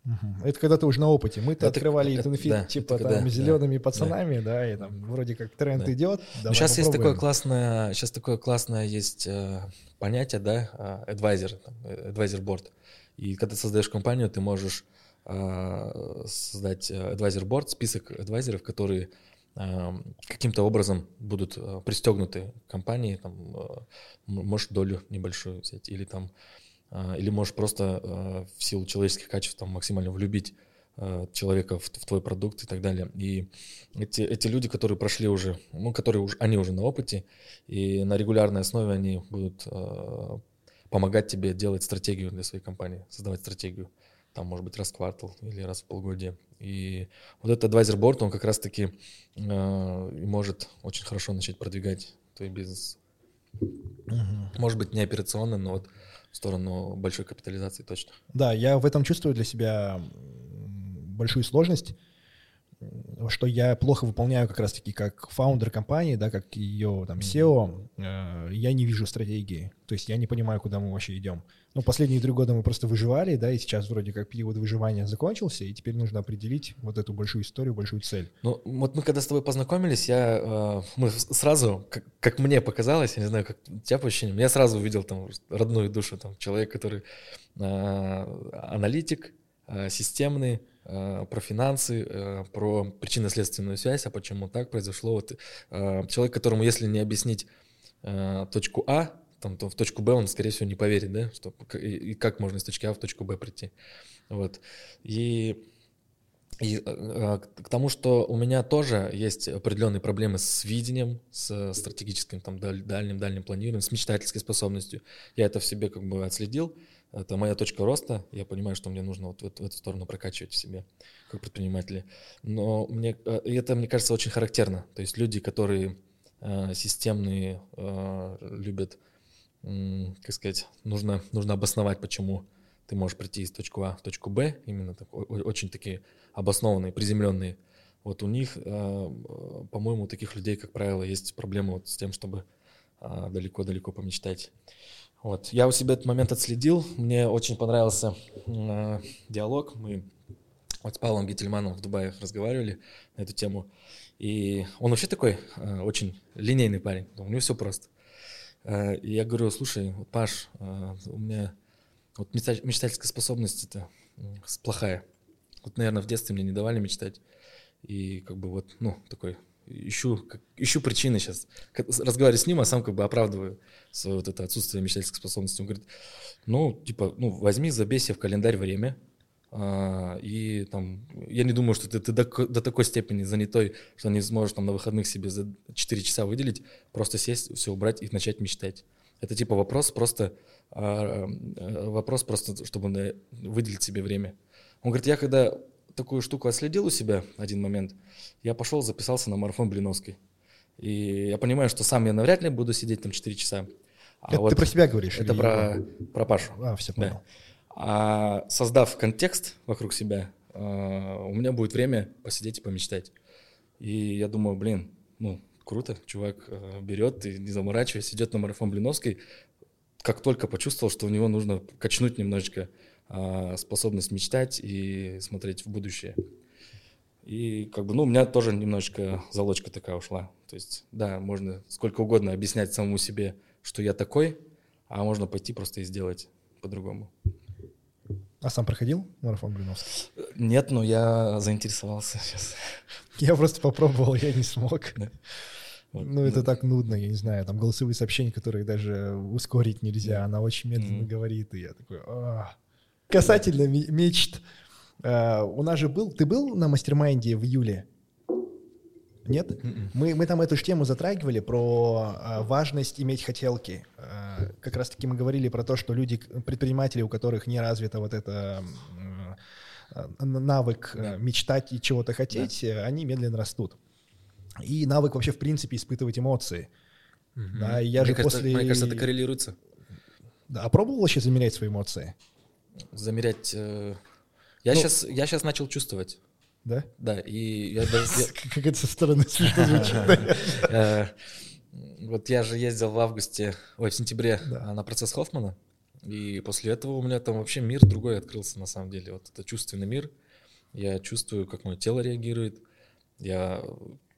Угу. Это когда ты уже на опыте. Мы-то это, открывали это, инфит, да, типа это, там да, зелеными да, пацанами, да. да, и там вроде как тренд да. идет. Ну, сейчас есть такое классное, сейчас такое классное есть э, понятие, да, э, advisor, там, э, advisor board. И когда ты создаешь компанию, ты можешь создать э, advisor board, список адвайзеров, которые э, каким-то образом будут э, пристегнуты к компании, там, можешь долю небольшую взять, или там а, или можешь просто а, в силу человеческих качеств там, максимально влюбить а, человека в, в твой продукт и так далее. И эти, эти люди, которые прошли уже, ну, которые уже, они уже на опыте, и на регулярной основе они будут помогать тебе делать стратегию для своей компании, создавать стратегию. Там, может быть, раз в квартал или раз в полгодия. И вот этот advisor board, он как раз-таки э, может очень хорошо начать продвигать твой бизнес. Угу. Может быть, не операционно, но вот в сторону большой капитализации точно. Да, я в этом чувствую для себя большую сложность, что я плохо выполняю как раз-таки как фаундер компании, да, как ее там SEO, э, я не вижу стратегии, то есть я не понимаю, куда мы вообще идем. Ну, последние три года мы просто выживали, да, и сейчас вроде как период выживания закончился, и теперь нужно определить вот эту большую историю, большую цель. Ну, вот мы когда с тобой познакомились, я, э, мы сразу, как, как мне показалось, я не знаю, как у тебя по ощущениям, я сразу увидел там родную душу, там, человек, который э, аналитик, э, системный, про финансы, э, про причинно-следственную связь, а почему так произошло. Вот, э, человек, которому, если не объяснить точку А, там, то в точку Б он, скорее всего, не поверит, да, что, и, как можно из точки А в точку Б прийти. Вот. И И э, к тому, что у меня тоже есть определенные проблемы с видением, с стратегическим, там, дальним, дальним планированием, с мечтательской способностью. Я это в себе как бы отследил. Это моя точка роста. Я понимаю, что мне нужно вот в, эту, в эту сторону прокачивать в себе, как предприниматели. Но мне, это, мне кажется, очень характерно. То есть люди, которые э, системные, э, любят, э, как сказать, нужно, нужно обосновать, почему ты можешь прийти из точки А в точку Б, именно так, очень такие обоснованные, приземленные. Вот у них, э, по-моему, у таких людей, как правило, есть проблемы вот с тем, чтобы э, далеко-далеко помечтать. Вот. Я у себя этот момент отследил. Мне очень понравился э, диалог. Мы вот с Павлом Гительманом в Дубае разговаривали на эту тему. И он вообще такой э, очень линейный парень. У него все просто. Э, и я говорю, слушай, вот, Паш, э, у меня вот мечтательская способность это плохая. Вот, наверное, в детстве мне не давали мечтать. И как бы вот, ну, такой, ищу, ищу причины сейчас. Разговариваю с ним, а сам как бы оправдываю свое вот это отсутствие мечтательской способности. Он говорит, ну, типа, ну, возьми, забей себе в календарь время, а, и там, я не думаю, что ты, ты до, до такой степени занятой, что не сможешь там на выходных себе за 4 часа выделить, просто сесть, все убрать и начать мечтать. Это типа вопрос просто, а, а, вопрос просто, чтобы выделить себе время. Он говорит, я когда такую штуку отследил у себя один момент, я пошел, записался на марафон Блиновской. И я понимаю, что сам я навряд ли буду сидеть там 4 часа. А это вот ты про себя говоришь? Это про, про Пашу. А, все понял. Да. А создав контекст вокруг себя, а, у меня будет время посидеть и помечтать. И я думаю, блин, ну, круто, чувак а, берет и не заморачиваясь, идет на марафон Блиновской, как только почувствовал, что у него нужно качнуть немножечко способность мечтать и смотреть в будущее. И как бы, ну, у меня тоже немножечко залочка такая ушла. То есть, да, можно сколько угодно объяснять самому себе, что я такой, а можно пойти просто и сделать по-другому. А сам проходил марафон Блиновский? Нет, но я заинтересовался *laughs* сейчас. Я просто попробовал, я не смог. Да. Ну, это так нудно, я не знаю, там голосовые сообщения, которые даже ускорить нельзя, она очень медленно mm-hmm. говорит, и я такой... А". Касательно мечт, э, у нас же был... Ты был на mastermind е в июле? Нет? М-м. Мы, мы там эту же тему затрагивали про а, важность иметь хотелки. А, как раз-таки мы говорили про то, что люди, предприниматели, у которых не развита вот это а, навык да. мечтать и чего-то хотеть, да. они медленно растут. И навык вообще, в принципе, испытывать эмоции. Угу. Да, я мне же кажется, после... Мне кажется, это коррелируется. Да, а пробовал вообще замерять свои эмоции? Замерять... Э... Я, ну, сейчас, я сейчас начал чувствовать. Да? Да, и я даже... *laughs* Как это со стороны смешно звучит. *laughs* Э, вот я же ездил в августе, ой, в сентябре на процесс Хоффмана, и после этого у меня там вообще мир другой открылся на самом деле. Вот это чувственный мир. Я чувствую, как мое тело реагирует. Я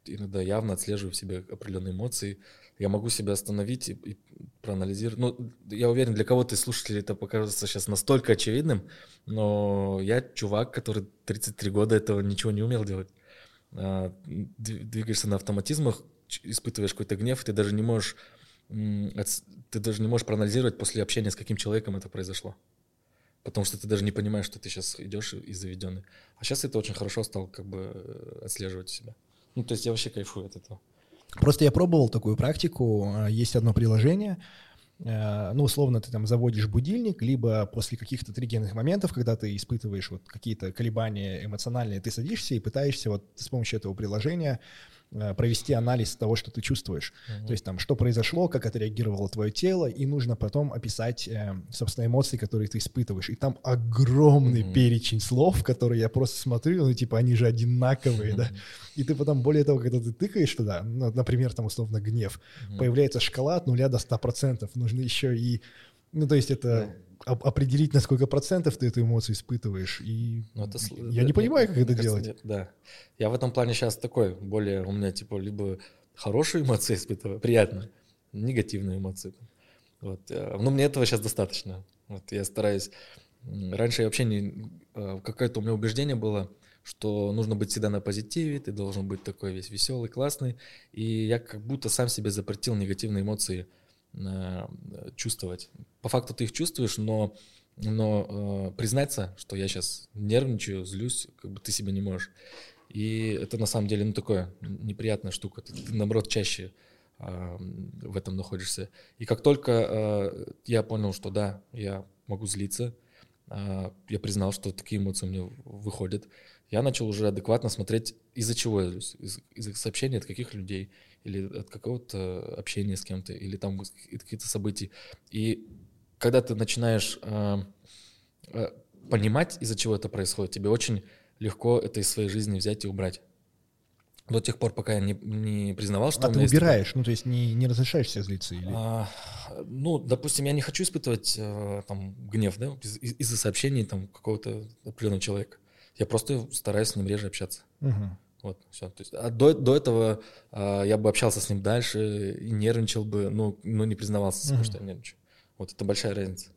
иногда явно отслеживаю в себе определенные эмоции. Я могу себя остановить и, и проанализировать. Ну, я уверен, для кого-то из слушателей это покажется сейчас настолько очевидным, но я чувак, который 33 года этого ничего не умел делать. А, двигаешься на автоматизмах, испытываешь какой-то гнев, и ты даже не можешь ты даже не можешь проанализировать после общения с каким человеком это произошло. Потому что ты даже не понимаешь, что ты сейчас идешь и заведенный. А сейчас это очень хорошо стал как бы э, отслеживать себя. Ну, то есть я вообще кайфую от этого. Просто я пробовал такую практику. А, есть одно приложение, а, ну, условно, ты там заводишь будильник, либо после каких-то триггерных моментов, когда ты испытываешь вот какие-то колебания эмоциональные, ты садишься и пытаешься вот с помощью этого приложения Э, провести анализ того, что ты чувствуешь. Uh-huh. То есть там, что произошло, как отреагировало твое тело, и нужно потом описать, э, собственно, эмоции, которые ты испытываешь. И там огромный uh-huh. перечень слов, которые я просто смотрю, ну, типа, они же одинаковые, uh-huh. да. *laughs* И ты потом, более того, когда ты тыкаешь туда, ну, например, там, условно, гнев, uh-huh. появляется шкала от нуля до 100%. Нужно еще и... Ну, то есть это... Uh-huh определить, на сколько процентов ты эту эмоцию испытываешь. И ну, это, я да, не понимаю, как это делать. Кажется, да. Я в этом плане сейчас такой, более у меня типа либо хорошие эмоции испытываю, приятно, негативные эмоции. Вот. Э, но мне этого сейчас достаточно. Вот я стараюсь. Раньше я вообще не... Э, какое-то у меня убеждение было, что нужно быть всегда на позитиве, ты должен быть такой весь веселый, классный. И я как будто сам себе запретил негативные эмоции чувствовать. По факту ты их чувствуешь, но но э, признаться, что я сейчас нервничаю, злюсь, как бы ты себе не можешь. И это на самом деле, ну, такое неприятная штука. Ты, ты наоборот, чаще э, в этом находишься. И как только э, я понял, что да, я могу злиться, э, я признал, что такие эмоции у меня выходят, я начал уже адекватно смотреть, из-за чего я злюсь, из- из-за сообщений от каких людей, или от какого-то общения с кем-то, или там какие-то события. И когда ты начинаешь э, э, понимать, из-за чего это происходит, тебе очень легко это из своей жизни взять и убрать. До тех пор, пока я не, не признавал, что а ты меня есть убираешь, ну то есть не, не разрешаешь себе злиться или... а, ну, допустим, я не хочу испытывать э, там гнев, да, из- из- из-за сообщений там какого-то определенного человека. Я просто стараюсь с ним реже общаться. Мгм. Вот, все. То есть, а до, до этого а, я бы общался с ним дальше и нервничал бы, но, но не признавался себе, Мгм. что я нервничаю. Вот это большая разница.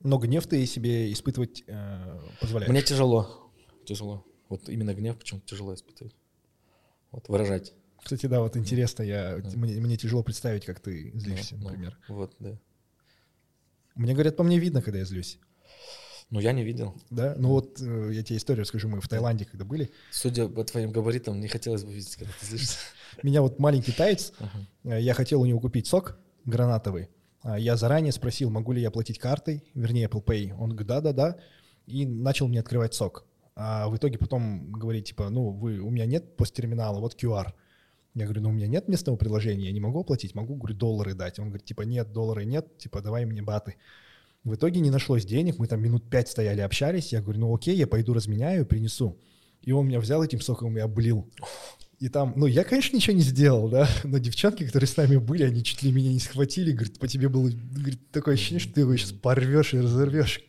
Но гнев ты себе испытывать э, позволяешь. Мне тяжело, тяжело. Вот именно гнев почему-то тяжело испытывать. Вот, выражать. Кстати, да, вот интересно, я, Да. мне, мне тяжело представить, как ты Ну, злишься, ну, например. вот, да. Мне говорят, по мне видно, когда я злюсь. Но я не видел. Да? Ну вот э, я тебе историю расскажу. Мы в Таиланде, когда были, Судя по твоим габаритам, не хотелось бы видеть, когда ты злишься. меня вот маленький таец, Ага. э, я хотел у него купить сок гранатовый. А Я заранее спросил, могу ли я платить картой, вернее Apple Pay. Он говорит, да-да-да, и начал мне открывать сок. А в итоге потом говорит, типа, ну, вы, у меня нет посттерминала, вот QR. Я говорю, ну, у меня нет местного приложения, я не могу оплатить, могу, говорю, доллары дать. Он говорит, типа, нет, доллары нет, типа, давай мне баты. В итоге не нашлось денег, мы там минут пять стояли, общались. Я говорю, ну окей, я пойду разменяю, принесу. И он меня взял этим соком и облил. И там, ну, я, конечно, ничего не сделал, да, *laughs* но девчонки, которые с нами были, они чуть ли меня не схватили, говорит, по тебе было говорит, такое ощущение, что ты его сейчас порвешь и разорвешь.